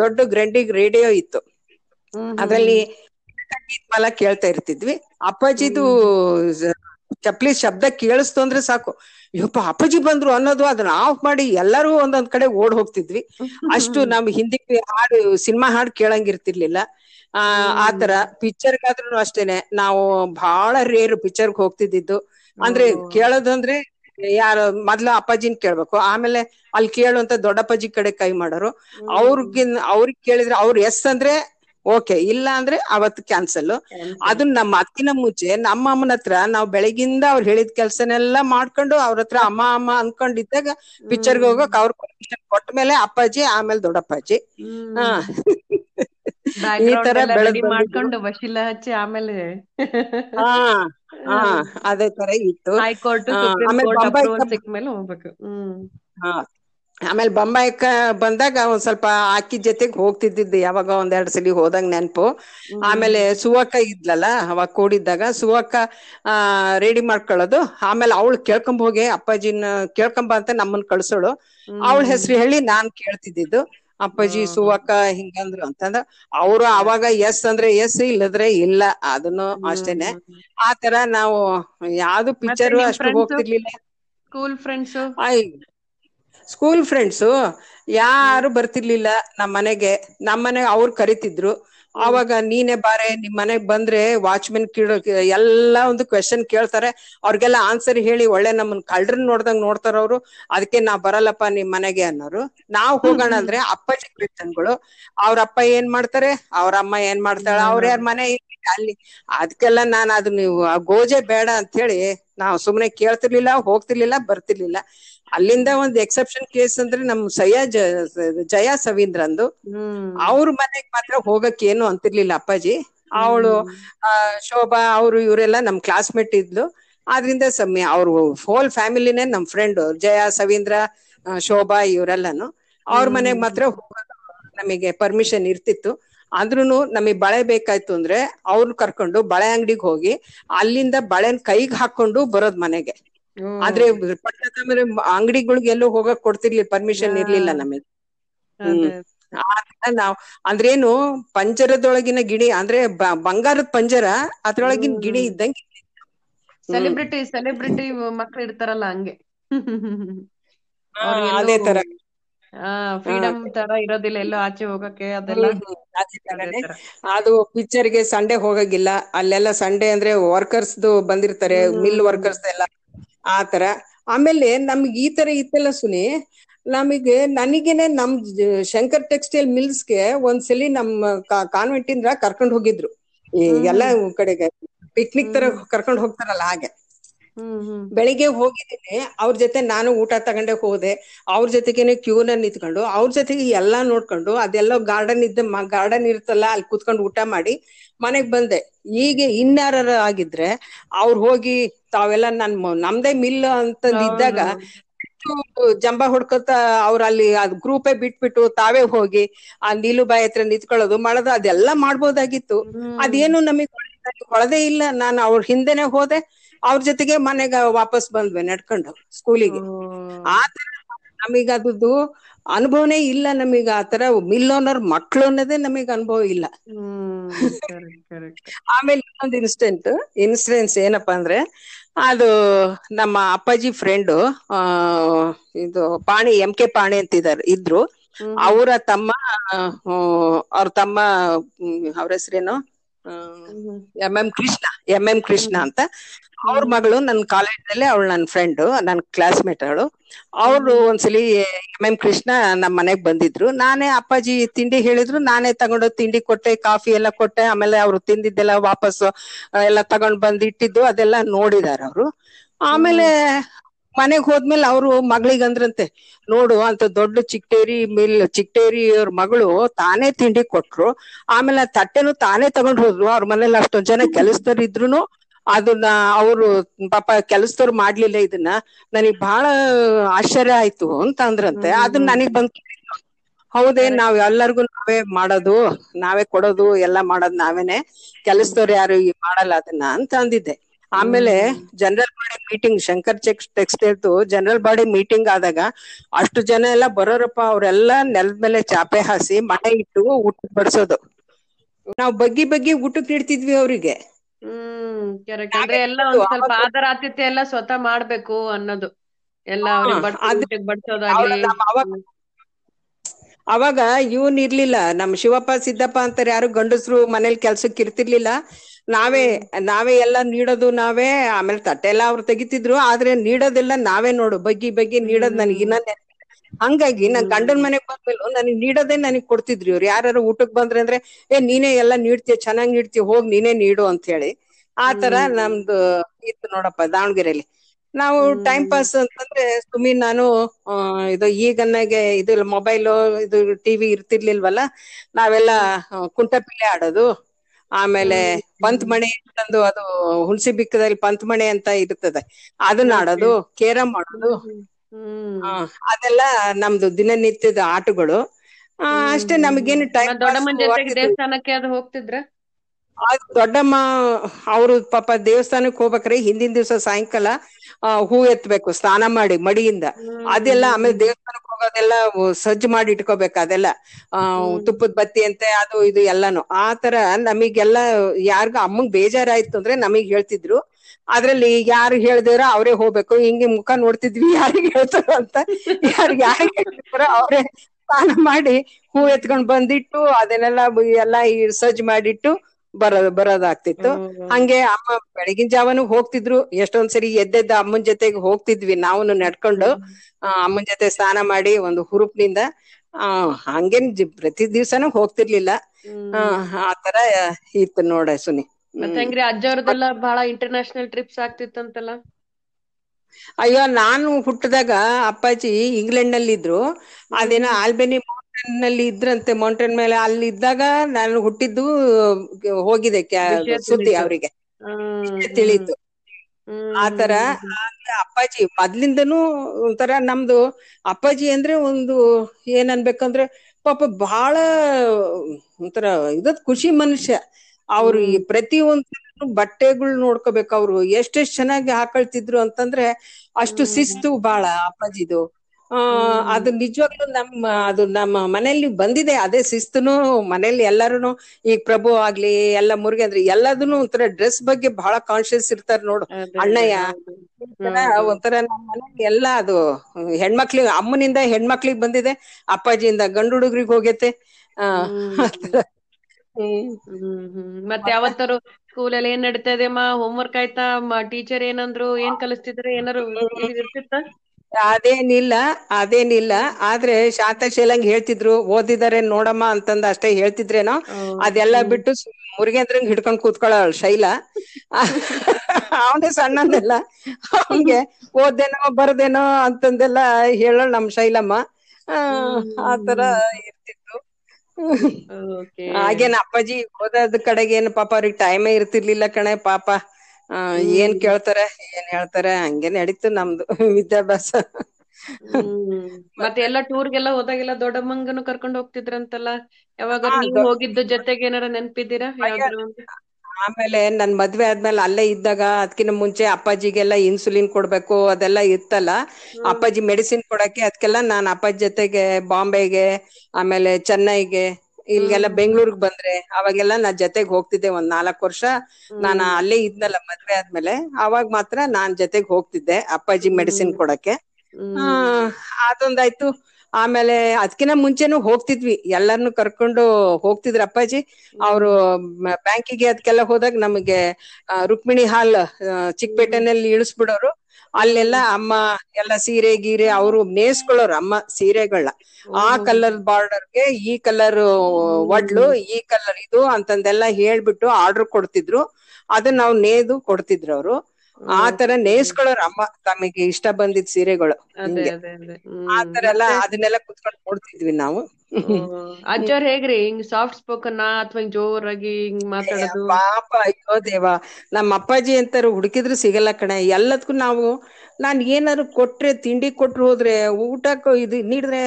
ದೊಡ್ಡ ಗ್ರಂಡಿಗ್ ರೇಡಿಯೋ ಇತ್ತು. ಅದ್ರಲ್ಲಿ ಗೀತ್ಮಾಲ ಕೇಳ್ತಾ ಇರ್ತಿದ್ವಿ. ಅಪ್ಪಾಜಿದು ಚಪ್ಲಿ ಶಬ್ದ ಕೇಳಿಸ್ತು ಅಂದ್ರೆ ಸಾಕು. ಯಪ್ಪ ಅಪ್ಪಾಜಿ ಬಂದ್ರು ಅನ್ನೋದು ಅದನ್ನ ಆಫ್ ಮಾಡಿ ಎಲ್ಲರೂ ಒಂದೊಂದ್ ಕಡೆ ಓಡ್ ಹೋಗ್ತಿದ್ವಿ. ಅಷ್ಟು ನಮ್ ಹಿಂದಿ ಹಾಡು ಸಿನಿಮಾ ಹಾಡು ಕೇಳಂಗಿರ್ತಿರ್ಲಿಲ್ಲ. ಆ ಆತರ ಪಿಕ್ಚರ್ಗಾದ್ರೂ ಅಷ್ಟೇನೆ. ನಾವು ಬಹಳ ರೇರ್ ಪಿಕ್ಚರ್ಗ್ ಹೋಗ್ತಿದ್ದಿದ್ದು. ಅಂದ್ರೆ ಕೇಳೋದಂದ್ರೆ ಯಾರು ಮೊದ್ಲು ಅಪ್ಪಾಜಿನ್ ಕೇಳ್ಬೇಕು. ಆಮೇಲೆ ಅಲ್ಲಿ ಕೇಳುವಂತ ದೊಡ್ಡಪ್ಪಾಜಿ ಕಡೆ ಕೈ ಮಾಡೋರು. ಅವ್ರಿಗಿನ್ ಅವ್ರಿಗೆ ಕೇಳಿದ್ರೆ ಅವ್ರು ಎಸ್ ಅಂದ್ರೆ ಓಕೆ ಇಲ್ಲ ಅಂದ್ರೆ ಅವತ್ತು ಕ್ಯಾನ್ಸಲ್ ಅದನ್ನ ನಮ್ಮ ಅತ್ತಿನ ಮುಂಚೆ ನಮ್ಮ ಅಮ್ಮನ ಹತ್ರ ನಾವ್ ಬೆಳಗಿಂದ ಅವ್ರು ಹೇಳಿದ ಕೆಲ್ಸನೆಲ್ಲ ಮಾಡ್ಕೊಂಡು ಅವ್ರ ಹತ್ರ ಅಮ್ಮ ಅಮ್ಮ ಅನ್ಕೊಂಡಿದ್ದಾಗ ಪಿಕ್ಚರ್ಗೆ ಹೋಗಕ್ ಅವ್ರ ಪರ್ಮಿಷನ್ ಕೊಟ್ಟ ಮೇಲೆ ಅಪ್ಪಾಜಿ ಆಮೇಲೆ ದೊಡ್ಡಪ್ಪಾಜಿ. ಹಾ. ಈ ತರ ಮಾಡ್ಕೊಂಡು ವಶೀಲ ಹಚ್ಚಿ ಆಮೇಲೆ. ಹಾ ಹಾ ಅದೇ ತರ ಇತ್ತು. ಆಮೇಲೆ ಸಿಕ್ಕ ಮೇಲೆ ಹೋಗ್ಬೇಕು. ಹ್ಮ್. ಆಮೇಲೆ ಬೊಂಬಾಯಿಕ ಬಂದಾಗ ಒಂದ್ ಸ್ವಲ್ಪ ಆಕಿ ಜೊತೆಗ್ ಹೋಗ್ತಿದ್ದಿದ್ದು ಯಾವಾಗ ಒಂದೆರಡ್ ಸಲ ಹೋದಂಗ್ ನೆನಪು. ಆಮೇಲೆ ಸುವಕ್ಕ ಇದ್ಲಲ್ಲ ಅವಾಗ ಕೂಡಿದ್ದಾಗ ಸುವಕ್ಕ ಆ ರೆಡಿ ಮಾಡ್ಕೊಳ್ಳೋದು. ಆಮೇಲೆ ಅವಳು ಕೇಳ್ಕೊಂಬ ಹೋಗಿ ಅಪ್ಪಾಜಿನ ಕೇಳ್ಕೊಂಬ ಅಂತ ನಮ್ಮನ್ ಕಳ್ಸೋಳು. ಅವಳ ಹೆಸರು ಹೇಳಿ ನಾನ್ ಕೇಳ್ತಿದ್ದಿದ್ದು. ಅಪ್ಪಾಜಿ. ಸುವಕ್ಕ ಹಿಂಗಂದ್ರು ಅಂತಂದ್ರ ಅವ್ರು ಅವಾಗ ಎಸ್ ಅಂದ್ರೆ ಎಸ್ ಇಲ್ಲದ್ರೆ ಇಲ್ಲ ಅದನ್ನು ಅಷ್ಟೇನೆ. ಆತರ ತರ ನಾವು ಯಾವ್ದು ಪಿಕ್ಚರ್ ಅಷ್ಟು ಹೋಗ್ತಿರ್ಲಿಲ್ಲ. ಸ್ಕೂಲ್ ಫ್ರೆಂಡ್ಸ್ ಸ್ಕೂಲ್ ಫ್ರೆಂಡ್ಸು ಯಾರು ಬರ್ತಿರ್ಲಿಲ್ಲ ನಮ್ ಮನೆಗೆ. ನಮ್ ಮನೆ ಅವ್ರ ಕರಿತಿದ್ರು. ಅವಾಗ ನೀನೇ ಬಾರೆ ನಿಮ್ ಮನೆಗ್ ಬಂದ್ರೆ ವಾಚ್ಮೆನ್ ಕೀಳೋ ಎಲ್ಲಾ ಒಂದು ಕ್ವೆಶನ್ ಕೇಳ್ತಾರೆ. ಅವ್ರಿಗೆಲ್ಲ ಆನ್ಸರ್ ಹೇಳಿ ಒಳ್ಳೆ ನಮ್ಮನ್ ಕಳ್ರನ್ ನೋಡ್ದಂಗ್ ನೋಡ್ತಾರ ಅವ್ರು. ಅದಕ್ಕೆ ನಾವ್ ಬರಲ್ಲಪ್ಪ ನಿಮ್ ಮನೆಗೆ ಅನ್ನೋರು. ನಾವ್ ಹೋಗೋಣ ಅಂದ್ರೆ ಅಪ್ಪಾಜಿ ಕ್ರಿಶ್ಚನ್ಗಳು ಅವ್ರ ಅಪ್ಪ ಏನ್ ಮಾಡ್ತಾರೆ? ಅವ್ರ ಅಮ್ಮ ಏನ್ ಮಾಡ್ತಾಳ? ಅವ್ರ ಯಾರ ಮನೆ ಅಲ್ಲಿ? ಅದಕ್ಕೆಲ್ಲ ನಾನ್ ಅದು ನೀವು ಗೋಜೆ ಬೇಡ ಅಂತ ಹೇಳಿ ನಾವ್ ಸುಮ್ನೆ ಕೇಳ್ತಿರ್ಲಿಲ್ಲ ಹೋಗ್ತಿರ್ಲಿಲ್ಲ ಬರ್ತಿರ್ಲಿಲ್ಲ. ಅಲ್ಲಿಂದ ಒಂದ್ ಎಕ್ಸೆಪ್ಷನ್ ಕೇಸ್ ಅಂದ್ರೆ ನಮ್ ಸಯ್ಯ ಜ- ಜಯ ಸವೀಂದ್ರಂದು. ಅವ್ರ ಮನೆಗ್ ಮಾತ್ರ ಹೋಗಕ್ ಏನು ಅಂತಿರ್ಲಿಲ್ಲ ಅಪ್ಪಾಜಿ. ಅವಳು ಶೋಭಾ ಅವ್ರು ಇವರೆಲ್ಲ ನಮ್ ಕ್ಲಾಸ್ಮೇಟ್ ಇದ್ಲು. ಆದ್ರಿಂದ ಸಮ್ಮಿ ಅವ್ರು ಹೋಲ್ ಫ್ಯಾಮಿಲಿನೇ ನಮ್ ಫ್ರೆಂಡ್ ಜಯ ಸವೀಂದ್ರ ಶೋಭಾ ಇವರೆಲ್ಲಾನು. ಅವ್ರ ಮನೆಗ್ ಮಾತ್ರ ಹೋಗೋದು ನಮಗೆ ಪರ್ಮಿಷನ್ ಇರ್ತಿತ್ತು. ಆದ್ರೂನು ನಮಗ್ ಬಳೆ ಬೇಕಾಯ್ತು ಅಂದ್ರೆ ಅವ್ರನ್ನ ಕರ್ಕೊಂಡು ಬಳೆ ಅಂಗಡಿಗೆ ಹೋಗಿ ಅಲ್ಲಿಂದ ಬಳೆನ್ ಕೈಗೆ ಹಾಕೊಂಡು ಬರೋದ್ ಮನೆಗೆ. ಆದ್ರೆ ಪಟ್ಟದ ಅಂಗಡಿಗಳಿಗೆ ಎಲ್ಲೂ ಹೋಗಕ್ ಕೊಡ್ತಿರ್ಲಿಲ್ಲ ಪರ್ಮಿಷನ್ ಇರ್ಲಿಲ್ಲ ನಮಗೆ. ನಾವ್ ಅಂದ್ರೇನು ಪಂಜರದೊಳಗಿನ ಗಿಡಿ ಅಂದ್ರೆ ಬಂಗಾರದ ಪಂಜರ ಅದ್ರೊಳಗಿನ ಗಿಡಿ ಇದ್ದಂಗೆ ಸೆಲೆಬ್ರಿಟಿ ಸೆಲೆಬ್ರಿಟಿ ಮಕ್ಳು ಇರ್ತಾರಲ್ಲ ಹಂಗೆ. ಹಾ, ಅದೇ ತರ. ಆ ಫ್ರೀಡಮ್ ತರ ಇರೋದಿಲ್ಲ ಎಲ್ಲೋ ಆಚೆ ಹೋಗಕ್ಕೆ ಅದೆಲ್ಲ ಅದು ಪಿಕ್ಚರ್ಗೆ ಸಂಡೆ ಹೋಗಂಗಿಲ್ಲ. ಅಲ್ಲೆಲ್ಲ ಸಂಡೆ ಅಂದ್ರೆ ವರ್ಕರ್ಸ್ ಬಂದಿರ್ತಾರೆ ಮಿಲ್ ವರ್ಕರ್ಸ್ ಎಲ್ಲ. ಆ ತರ ಆಮೇಲೆ ನಮ್ಗೆ ಈ ತರ ಇತ್ತಲ್ಲ ಸುನಿ ನಮಗೆ ನನಗೇನೆ ನಮ್ ಶಂಕರ್ ಟೆಕ್ಸ್ಟೈಲ್ ಮಿಲ್ಸ್ಗೆ ಒಂದ್ಸಲಿ ನಮ್ಮ ಕಾನ್ವೆಂಟ್ ಇಂದ್ರ ಕರ್ಕೊಂಡ್ ಹೋಗಿದ್ರು. ಈ ಎಲ್ಲ ಕಡೆಗೆ ಪಿಕ್ನಿಕ್ ತರ ಕರ್ಕೊಂಡ್ ಹೋಗ್ತಾರಲ್ಲ ಹಾಗೆ. ಬೆಳಿಗ್ಗೆ ಹೋಗಿದ್ದೀನಿ ಅವ್ರ ಜೊತೆ ನಾನು ಊಟ ತಗೊಂಡೆ ಹೋದೆ ಅವ್ರ ಜೊತೆಗೇನೆ ಕ್ಯೂನ ನಿಂತ್ಕೊಂಡು ಅವ್ರ ಜೊತೆಗೆ ಎಲ್ಲಾ ನೋಡ್ಕೊಂಡು ಅದೆಲ್ಲ ಗಾರ್ಡನ್ ಇದ್ದ ಗಾರ್ಡನ್ ಇರುತ್ತಲ್ಲ ಅಲ್ಲಿ ಕುತ್ಕೊಂಡು ಊಟ ಮಾಡಿ ಮನೆಗ್ ಬಂದೆ. ಈಗ ಇನ್ಯಾರ ಆಗಿದ್ರೆ ಅವ್ರು ಹೋಗಿ ತಾವೆಲ್ಲ ನನ್ ನಮ್ದೇ ಮಿಲ್ ಅಂತ ಇದ್ದಾಗ ಜಂಬ ಹೊಡ್ಕೊತ ಅವ್ರ ಅಲ್ಲಿ ಅದ್ ಗ್ರೂಪೇ ಬಿಟ್ಬಿಟ್ಟು ತಾವೇ ಹೋಗಿ ಆ ನೀಲುಬಾಯಿ ಹತ್ರ ನಿಂತ್ಕೊಳ್ಳೋದು ಮಾಡೋದು ಅದೆಲ್ಲ ಮಾಡ್ಬೋದಾಗಿತ್ತು. ಅದೇನು ನಮಗ್ ಹೊಳದೇ ಇಲ್ಲ. ನಾನು ಅವ್ರ ಹಿಂದೆನೆ ಹೋದೆ. ಅವ್ರ ಜೊತೆಗೆ ಮನೆಗ ವಾಪಸ್ ಬಂದ್ವಿ ನಡ್ಕೊಂಡು ಸ್ಕೂಲಿಗೆ. ಆತರ ತರ ನಮೀಗ ಅದ್ರದ್ದು ಅನುಭವನೇ ಇಲ್ಲ ನಮಗ್ ಆತರ ತರ ಮಿಲ್ ಓನರ್ ಮಕ್ಳು ಅನ್ನೋದೇ ನಮಗ್ ಅನುಭವ ಇಲ್ಲ. ಆಮೇಲೆ ಇನ್ನೊಂದು ಇನ್ಸಿಡೆಂಟ್ ಇನ್ಸಿಡೆನ್ಸ್ ಏನಪ್ಪಾ ಅಂದ್ರೆ ಅದು ನಮ್ಮ ಅಪ್ಪಾಜಿ ಫ್ರೆಂಡು ಆ ಇದು ಪಾಣಿ ಎಂ ಕೆ ಪಾಣಿ ಅಂತಿದಾರೆ ಇದ್ರು. ಅವರ ತಮ್ಮ ಅವ್ರ ತಮ್ಮ ಅವ್ರ ಹೆಸರೇನು? M M Krishna M M Krishna ಅಂತ. ಅವ್ರ ಮಗಳು ನನ್ನ ಕಾಲೇಜಲ್ಲಿ ಅವಳು ನನ್ನ ಫ್ರೆಂಡ್ ನನ್ ಕ್ಲಾಸ್ಮೇಟ್ ಅವಳು. ಅವ್ರು ಒಂದ್ಸಲಿ ಎಂ ಎಂ ಕೃಷ್ಣ ನಮ್ ಮನೆಗ್ ಬಂದಿದ್ರು. ನಾನೇ ಅಪ್ಪಾಜಿ ತಿಂಡಿ ಹೇಳಿದ್ರು. ನಾನೇ ತಗೊಂಡು ತಿಂಡಿ ಕೊಟ್ಟೆ ಕಾಫಿ ಎಲ್ಲ ಕೊಟ್ಟೆ. ಆಮೇಲೆ ಅವ್ರು ತಿಂದಿದ್ದೆಲ್ಲ ವಾಪಸ್ ಎಲ್ಲ ತಗೊಂಡ್ ಬಂದ್ ಇಟ್ಟಿದ್ದು ಅದೆಲ್ಲ ನೋಡಿದಾರ ಅವ್ರು. ಆಮೇಲೆ ಮನೆಗ್ ಹೋದ್ಮೇಲೆ ಅವ್ರು ಮಗಳಿಗೆ ಅಂದ್ರಂತೆ, ನೋಡು ಅಂತ ದೊಡ್ಡ ಚಿಕ್ಟೇರಿ ಮಿಲ್ ಚಿಕ್ಟೇರಿ ಅವ್ರ ಮಗಳು ತಾನೇ ತಿಂಡಿ ಕೊಟ್ರು, ಆಮೇಲೆ ತಟ್ಟೆನು ತಾನೇ ತಗೊಂಡ್ ಹೋದ್ರು, ಅವ್ರ ಮನೇಲಿ ಅಷ್ಟೊಂದ್ ಜನ ಕೆಲಸದವ್ರು ಇದ್ರುನು ಅದನ್ನ ಅವರು ಪಾಪ ಕೆಲಸದವ್ರು ಮಾಡ್ಲಿಲ್ಲ ಇದನ್ನ ನನಗ್ ಬಹಳ ಆಶ್ಚರ್ಯ ಆಯ್ತು ಅಂತ ಅಂದ್ರಂತೆ ಅದನ್ನ ನನಗ್ ಬಂದ್ ಹೌದೇ, ನಾವ್ ಎಲ್ಲರಿಗೂ ನಾವೇ ಮಾಡೋದು, ನಾವೇ ಕೊಡೋದು, ಎಲ್ಲ ಮಾಡೋದ್ ನಾವೇನೆ, ಕೆಲಸದವ್ರು ಯಾರು ಮಾಡಲ್ಲ ಅದನ್ನ ಅಂತ ಅಂದಿದ್ದೆ. ಆಮೇಲೆ ಜನರಲ್ ಬಾಡಿ ಮೀಟಿಂಗ್ ಶಂಕರ್ ಚೆಕ್ ಟೆಕ್ಸ್ಟೈಲ್ದು ಜನರಲ್ ಬಾಡಿ ಮೀಟಿಂಗ್ ಆದಾಗ ಅಷ್ಟು ಜನ ಎಲ್ಲ ಬರೋರಪ್ಪ ಅವರೆಲ್ಲ ನೆಲದ ಮೇಲೆ ಚಾಪೆ ಹಾಸಿ ಮನೆ ಇಟ್ಟು ಊಟ ಬಡಿಸೋದು. ನಾವು ಬಗ್ಗಿ ಬಗ್ಗಿ ಊಟಕ್ಕೆ ನೀಡ್ತಿದ್ವಿ ಅವ್ರಿಗೆ. ಹ್ಮ್ ಕರೆಕ್ಟ್ ಅಂದ್ರೆ ಎಲ್ಲ ಒಂದ್ ಸ್ವಲ್ಪ ಆದರ ಆತಿಥ್ಯ ಎಲ್ಲ ಸ್ವತಃ ಮಾಡ್ಬೇಕು ಅನ್ನೋದು. ಎಲ್ಲ ಅವ್ರಿಗೆ ಅವಾಗ ಇವನ್ ಇರ್ಲಿಲ್ಲ. ನಮ್ ಶಿವಪ್ಪ, ಸಿದ್ದಪ್ಪ ಅಂತಾರೆ, ಯಾರು ಗಂಡಸ್ರು ಮನೇಲಿ ಕೆಲ್ಸಕ್ಕೆ ಇರ್ತಿರ್ಲಿಲ್ಲ. ನಾವೇ ನಾವೇ ಎಲ್ಲ ನೀಡೋದು ನಾವೇ, ಆಮೇಲೆ ತಟ್ಟೆ ಎಲ್ಲ ಅವ್ರು ತೆಗಿತಿದ್ರು. ಆದ್ರೆ ನೀಡೋದೆಲ್ಲ ನಾವೇ ನೋಡು, ಬಗ್ಗಿ ಬಗ್ಗಿ ನೀಡೋದ್ ನನಗೆ ಇನ್ನ. ಹಂಗಾಗಿ ನನ್ ಗಂಡನ್ ಮನೆಗ್ ಬಂದ್ಮೇಲೆ ನನಗ್ ನೀಡೋದೇ ನನಗ್ ಕೊಡ್ತಿದ್ರು ಇವ್ರು. ಯಾರು ಊಟಕ್ ಬಂದ್ರೆ ಅಂದ್ರೆ, ಏ, ನೀನೇ ಎಲ್ಲಾ ನೀಡ್ತೀಯ, ಚೆನ್ನಾಗ್ ನೀಡ್ತೀಯ, ಹೋಗ್ ನೀನೇ ನೀಡು ಅಂತ ಹೇಳಿ. ಆತರ ತರ ನಮ್ದು ಇತ್ತು ನೋಡಪ್ಪ ದಾವಣಗೆರೆಯಲ್ಲಿ ನಾವು ಟೈಮ್ ಪಾಸ್ ಅಂತಂದ್ರೆ ಸುಮ್ಮನೆ ನಾನು ಇದು ಈಗ ನನಗೆ ಇದು ಮೊಬೈಲ್ ಇದು ಟಿವಿ ಇರ್ತಿರ್ಲಿಲ್ವಲ್ಲ ನಾವೆಲ್ಲ ಕುಂಟಪಿಲ್ಲೆ ಆಡೋದು. ಆಮೇಲೆ. ಪಂತ್ ಮಣಿ ಅಂತಂದು ಅದು ಹುಣಸಿ ಬಿಕ್ಕದಲ್ಲಿ ಪಂತ್ ಮಣೆ ಅಂತ ಇರ್ತದೆ. ಅದನ್ನ ಆಡೋದು ಕೇರಂ ಆಡೋದು. ಅದೆಲ್ಲ ನಮ್ದು ದಿನನಿತ್ಯದ ಆಟಗಳು. ಅಷ್ಟೇ ನಮಗೇನು ಟೈಮ್ ದೇವಸ್ಥಾನಕ್ಕೆ ಅದು ಹೋಗ್ತಿದ್ರ? ದೊಡ್ಡಮ್ಮ ಅವ್ರು ಪಾಪ ದೇವಸ್ಥಾನಕ್ ಹೋಗ್ಬೇಕ್ರಿ ಹಿಂದಿನ ದಿವಸ ಸಾಯಂಕಾಲ ಆ, ಹೂ ಎತ್ಬೇಕು ಸ್ನಾನ ಮಾಡಿ ಮಡಿಯಿಂದ. ಅದೆಲ್ಲ ಆಮೇಲೆ ದೇವಸ್ಥಾನಕ್ ಹೋಗೋದೆಲ್ಲ ಸಜ್ಜು ಮಾಡಿ ಇಟ್ಕೋಬೇಕು ಅದೆಲ್ಲ. ಆ ತುಪ್ಪದ ಬತ್ತಿ ಅಂತೆ ಅದು ಇದು ಎಲ್ಲಾನು. ಆ ತರ ನಮಿಗೆಲ್ಲ ಯಾರಿಗ ಅಮ್ಮಂಗ್ ಬೇಜಾರಾಯ್ತು ಅಂದ್ರೆ ನಮಗ್ ಹೇಳ್ತಿದ್ರು. ಅದ್ರಲ್ಲಿ ಯಾರು ಹೇಳಿದ್ರ ಅವರೇ ಹೋಗ್ಬೇಕು. ಹಿಂಗೆ ಮುಖ ನೋಡ್ತಿದ್ವಿ ಯಾರಿಗ್ ಹೇಳ್ತಾರ ಅಂತ. ಯಾರು ಯಾರಿಗೆ ಹೇಳ್ತಾರ ಅವ್ರೇ ಸ್ನಾನ ಮಾಡಿ ಹೂ ಎತ್ಕೊಂಡ್ ಬಂದಿಟ್ಟು ಅದನ್ನೆಲ್ಲ ಎಲ್ಲ ಸಜ್ಜು ಮಾಡಿಟ್ಟು ಬರೋದ್ ಬರೋದಾಗ್ತಿತ್ತು. ಹಂಗೆ ಅಮ್ಮ ಬೆಳಗಿನ ಜಾವನು ಹೋಗ್ತಿದ್ರು. ಎಷ್ಟೊಂದ್ ಸರಿ ಎದ್ದೆದ್ದ ಅಮ್ಮನ್ ಜೊತೆಗೆ ಹೋಗ್ತಿದ್ವಿ ನಾವು ನಡ್ಕೊಂಡು. ಅಮ್ಮನ್ ಜೊತೆ ಸ್ನಾನ ಮಾಡಿ ಒಂದು ಹುರುಪ್ನಿಂದ ಆ ಹಂಗೇನ್ ಪ್ರತಿ ದಿವ್ಸನೂ ಹೋಗ್ತಿರ್ಲಿಲ್ಲ. ಆ, ಆತರ ಇತ್ತು ನೋಡ ಸುನಿ. ಮತ್ತೆ ಹೆಂಗ್ರಿ ಅಜ್ಜವ್ರದೆಲ್ಲ ಬಹಳ ಇಂಟರ್ನ್ಯಾಷನಲ್ ಟ್ರಿಪ್ಸ್ ಆಗ್ತಿತ್ತಂತಲ್ಲ? ಅಯ್ಯೋ ನಾನು ಹುಟ್ಟಿದಾಗ ಅಪ್ಪಾಜಿ ಇಂಗ್ಲೆಂಡ್ನಲ್ಲಿ ಇದ್ರು ಅದೇನೋ ಆಲ್ಬೆನಿ ನಲ್ಲಿ ಇದ್ರಂತೆ ಮೌಂಟೇನ್ ಮೇಲೆ ಅಲ್ಲಿ ಇದ್ದಾಗ ನಾನು ಹುಟ್ಟಿದ್ದು ಹೋಗಿದೆ ಸುದ್ದಿ. ಅವರಿಗೆ. ತಿಳಿತು ಆತರ ಅಪ್ಪಾಜಿ ಮೊದ್ಲಿಂದನೂ ಒಂಥರ ನಮ್ದು ಅಪ್ಪಾಜಿ ಅಂದ್ರೆ ಒಂದು ಏನ್ ಅನ್ಬೇಕಂದ್ರೆ ಪಾಪ ಬಹಳ ಒಂಥರ ಇದದ್ ಖುಷಿ ಮನುಷ್ಯ. ಅವ್ರು ಈ ಪ್ರತಿ ಒಂದ್ ಬಟ್ಟೆಗಳು ನೋಡ್ಕೋಬೇಕು ಅವ್ರು. ಎಷ್ಟೆಷ್ಟ್ ಚೆನ್ನಾಗಿ ಹಾಕೊಳ್ತಿದ್ರು ಅಂತಂದ್ರೆ ಅಷ್ಟು ಶಿಸ್ತು ಬಾಳ ಅಪ್ಪಾಜಿದು. ಅದು ನಿಜವಾಗ್ಲೂ ನಮ್ಮ ಅದು ನಮ್ಮ ಮನೆಯಲ್ಲಿ ಬಂದಿದೆ. ಅದೇ ಶಿಸ್ತುನು ಮನೆಯಲ್ಲಿ ಎಲ್ಲಾರುನು ಈ ಪ್ರಭು ಆಗ್ಲಿ ಎಲ್ಲ ಮುರುಗಿ ಅಂದ್ರೆ ಎಲ್ಲದನ್ನು ಒಂಥರ ಡ್ರೆಸ್ ಬಗ್ಗೆ ಬಹಳ ಕಾನ್ಶಿಯಸ್ ಇರ್ತಾರ ನೋಡು. ಅಣ್ಣಯ್ಯ. ಒಂಥರ ನಮ್ಮ ಮನೇಲಿ ಎಲ್ಲ ಅದು ಹೆಣ್ಮಕ್ಳಿಗೆ ಅಮ್ಮನಿಂದ ಹೆಣ್ಮಕ್ಳಿಗೆ ಬಂದಿದೆ. ಅಪ್ಪಾಜಿಯಿಂದ ಗಂಡು ಹುಡುಗ್ರಿಗೆ ಹೋಗೈತೆ. ಹ್ಮ್. ಹ್ಮ್. ಹ್ಮ್ ಮತ್ತೆ ಯಾವತ್ತಾರು ಸ್ಕೂಲಲ್ಲಿ ಏನ್ ನಡೀತಾ ಇದೆ ಅಮ್ಮ? ಹೋಮ್ವರ್ಕ್ ಆಯ್ತಾ? ಟೀಚರ್ ಏನಂದ್ರು ಏನ್ ಕಲಿಸ್ತಿದ್ರೆ? ಏನಾರು ಇರ್ತಿತ್ತ? ಅದೇನಿಲ್ಲ ಅದೇನಿಲ್ಲ ಆದ್ರೆ ಶಾಂತ ಶೀಲಂಗ್ ಹೇಳ್ತಿದ್ರು ಓದಿದಾರೆ ನೋಡಮ್ಮ ಅಂತಂದ ಅಷ್ಟೇ ಹೇಳ್ತಿದ್ರೇನೋ ಅದೆಲ್ಲ ಬಿಟ್ಟು ಮುರುಗೇಂದ್ರಂಗ್ ಹಿಡ್ಕೊಂಡ್ ಕೂತ್ಕೊಳ್ಳೋಳ್ ಶೈಲ. ಅವನೇ ಸಣ್ಣನೆಲ್ಲ ಅವನ್ಗೆ ಓದ್ದೇನೋ ಬರ್ದೇನೋ ಅಂತಂದೆಲ್ಲ ಹೇಳೋಳ್ ನಮ್ ಶೈಲಮ್ಮ. ಆ, ಆತರ ಇರ್ತಿತ್ತು. ಹಾಗೇನ ಅಪ್ಪಾಜಿ ಓದೋದ್ ಕಡೆಗೆ ಏನ್ ಪಾಪ ಅವ್ರಿಗೆ ಟೈಮೇ ಇರ್ತಿರ್ಲಿಲ್ಲ ಕಣೆ ಪಾಪ. ಆ, ಏನ್ ಕೇಳ್ತಾರೆ ಏನ್ ಹೇಳ್ತಾರೆ ಹಂಗೆ ನಡೀತು ನಮ್ದು ವಿದ್ಯಾಭ್ಯಾಸ. ಹ್ಮ್. ಮತ್ತೆ ಎಲ್ಲ ಟೂರ್ಗೆಲ್ಲ ಹೋದಾಗೆಲ್ಲ ದೊಡ್ಡಮ್ಮಂಗನು ಕರ್ಕೊಂಡ್ ಹೋಗ್ತಿದ್ರಂತಲ್ಲ? ಯಾವಾಗ ನೀವು ಹೋಗಿದ್ದ ಜೊತೆಗೆ ಏನಾರ ನೆನ್ಪಿದ್ದೀರಾ? ಆಮೇಲೆ ನನ್ ಮದ್ವೆ ಆದ್ಮೇಲೆ ಅಲ್ಲೇ ಇದ್ದಾಗ ಅದಕ್ಕಿಂತ ಮುಂಚೆ ಅಪ್ಪಾಜಿಗೆಲ್ಲ ಇನ್ಸುಲಿನ್ ಕೊಡ್ಬೇಕು ಅದೆಲ್ಲ ಇತ್ತಲ್ಲ? ಅಪ್ಪಾಜಿ ಮೆಡಿಸಿನ್ ಕೊಡಕ್ಕೆ ಅದಕ್ಕೆಲ್ಲ ನಾನ್ ಅಪ್ಪಾಜಿ ಜೊತೆಗೆ ಬಾಂಬೆಗೆ ಆಮೇಲೆ ಚೆನ್ನೈಗೆ ಇಲ್ಗೆಲ್ಲ ಬೆಂಗಳೂರಿಗೆ ಬಂದ್ರೆ ಅವಾಗೆಲ್ಲ ನಾ ಜೊತೆಗ್ ಹೋಗ್ತಿದ್ದೆ ಒಂದ್ ನಾಲ್ಕ್ ವರ್ಷ. ನಾನ್ ಅಲ್ಲೇ ಇದ್ನಲ್ಲ ಮದ್ವೆ ಆದ್ಮೇಲೆ. ಅವಾಗ ಮಾತ್ರ ನಾನ್ ಜೊತೆಗ್ ಹೋಗ್ತಿದ್ದೆ ಅಪ್ಪಾಜಿ ಮೆಡಿಸಿನ್ ಕೊಡಕ್ಕೆ. ಆ ಅದೊಂದಾಯ್ತು. ಆಮೇಲೆ ಅದಕ್ಕಿಂತ ಮುಂಚೆನು ಹೋಗ್ತಿದ್ವಿ. ಎಲ್ಲಾರ್ನು ಕರ್ಕೊಂಡು ಹೋಗ್ತಿದ್ರು ಅಪ್ಪಾಜಿ. ಅವರು ಬ್ಯಾಂಕಿಗೆ ಅದಕ್ಕೆಲ್ಲ ಹೋದಾಗ ನಮಗೆ ರುಕ್ಮಿಣಿ ಹಾಲ್ ಚಿಕ್ ಚಿಕ್ಕಪೇಟೆನಲ್ಲಿ ಇಳಿಸ್ಬಿಡೋರು. ಅಲ್ಲೆಲ್ಲ ಅಮ್ಮ ಎಲ್ಲ ಸೀರೆ ಗೀರೆ ಅವರು ನೇಸ್ಕೊಳ್ಳೋರು ಅಮ್ಮ ಸೀರೆಗಳನ್ನ ಆ ಕಲರ್ ಬಾರ್ಡರ್ಗೆ ಈ ಕಲರ್ ಒಡ್ಲು ಈ ಕಲರ್ ಇದು ಅಂತಂದೆಲ್ಲ ಹೇಳ್ಬಿಟ್ಟು ಆರ್ಡರ್ ಕೊಡ್ತಿದ್ರು. ಅದನ್ನ ನಾವು ನೇದು ಕೊಡ್ತಿದ್ರು ಅವರು. ಆ ತರ ನೇಸ್ಕೊಳ್ಳೋರು ಅಮ್ಮ ತಮಗೆ ಇಷ್ಟ ಬಂದಿದ್ ಸೀರೆಗಳು ಆತರ ಎಲ್ಲ ಅದನ್ನೆಲ್ಲ ಕುತ್ಕೊಂಡು ನೋಡ್ತಿದ್ವಿ ನಾವು. ಅಜ್ಜವ್ರ ಹೇಗ್ರಿ? ಹಿಂಗ್ ಸಾಫ್ಟ್ ಸ್ಪೋಕನ್ ಅಥವಾ ಹಿಂಗ್ ಜೋರಾಗಿ ಹಿಂಗ್ ಮಾತಾಡೋದು? ಪಾಪ ಅಯ್ಯೋ ದೇವ. ನಮ್ಮ ಅಪ್ಪಾಜಿ ಅಂತಾರು ಹುಡುಕಿದ್ರು ಸಿಗಲ್ಲ ಕಣೆ. ಎಲ್ಲದಕ್ಕೂ ನಾವು ನಾನ್ ಏನಾದ್ರು ಕೊಟ್ರೆ ತಿಂಡಿ ಕೊಟ್ರು ಹೋದ್ರೆ ಊಟಕ್ಕೂ ಇದು ನೀಡಿದ್ರೆ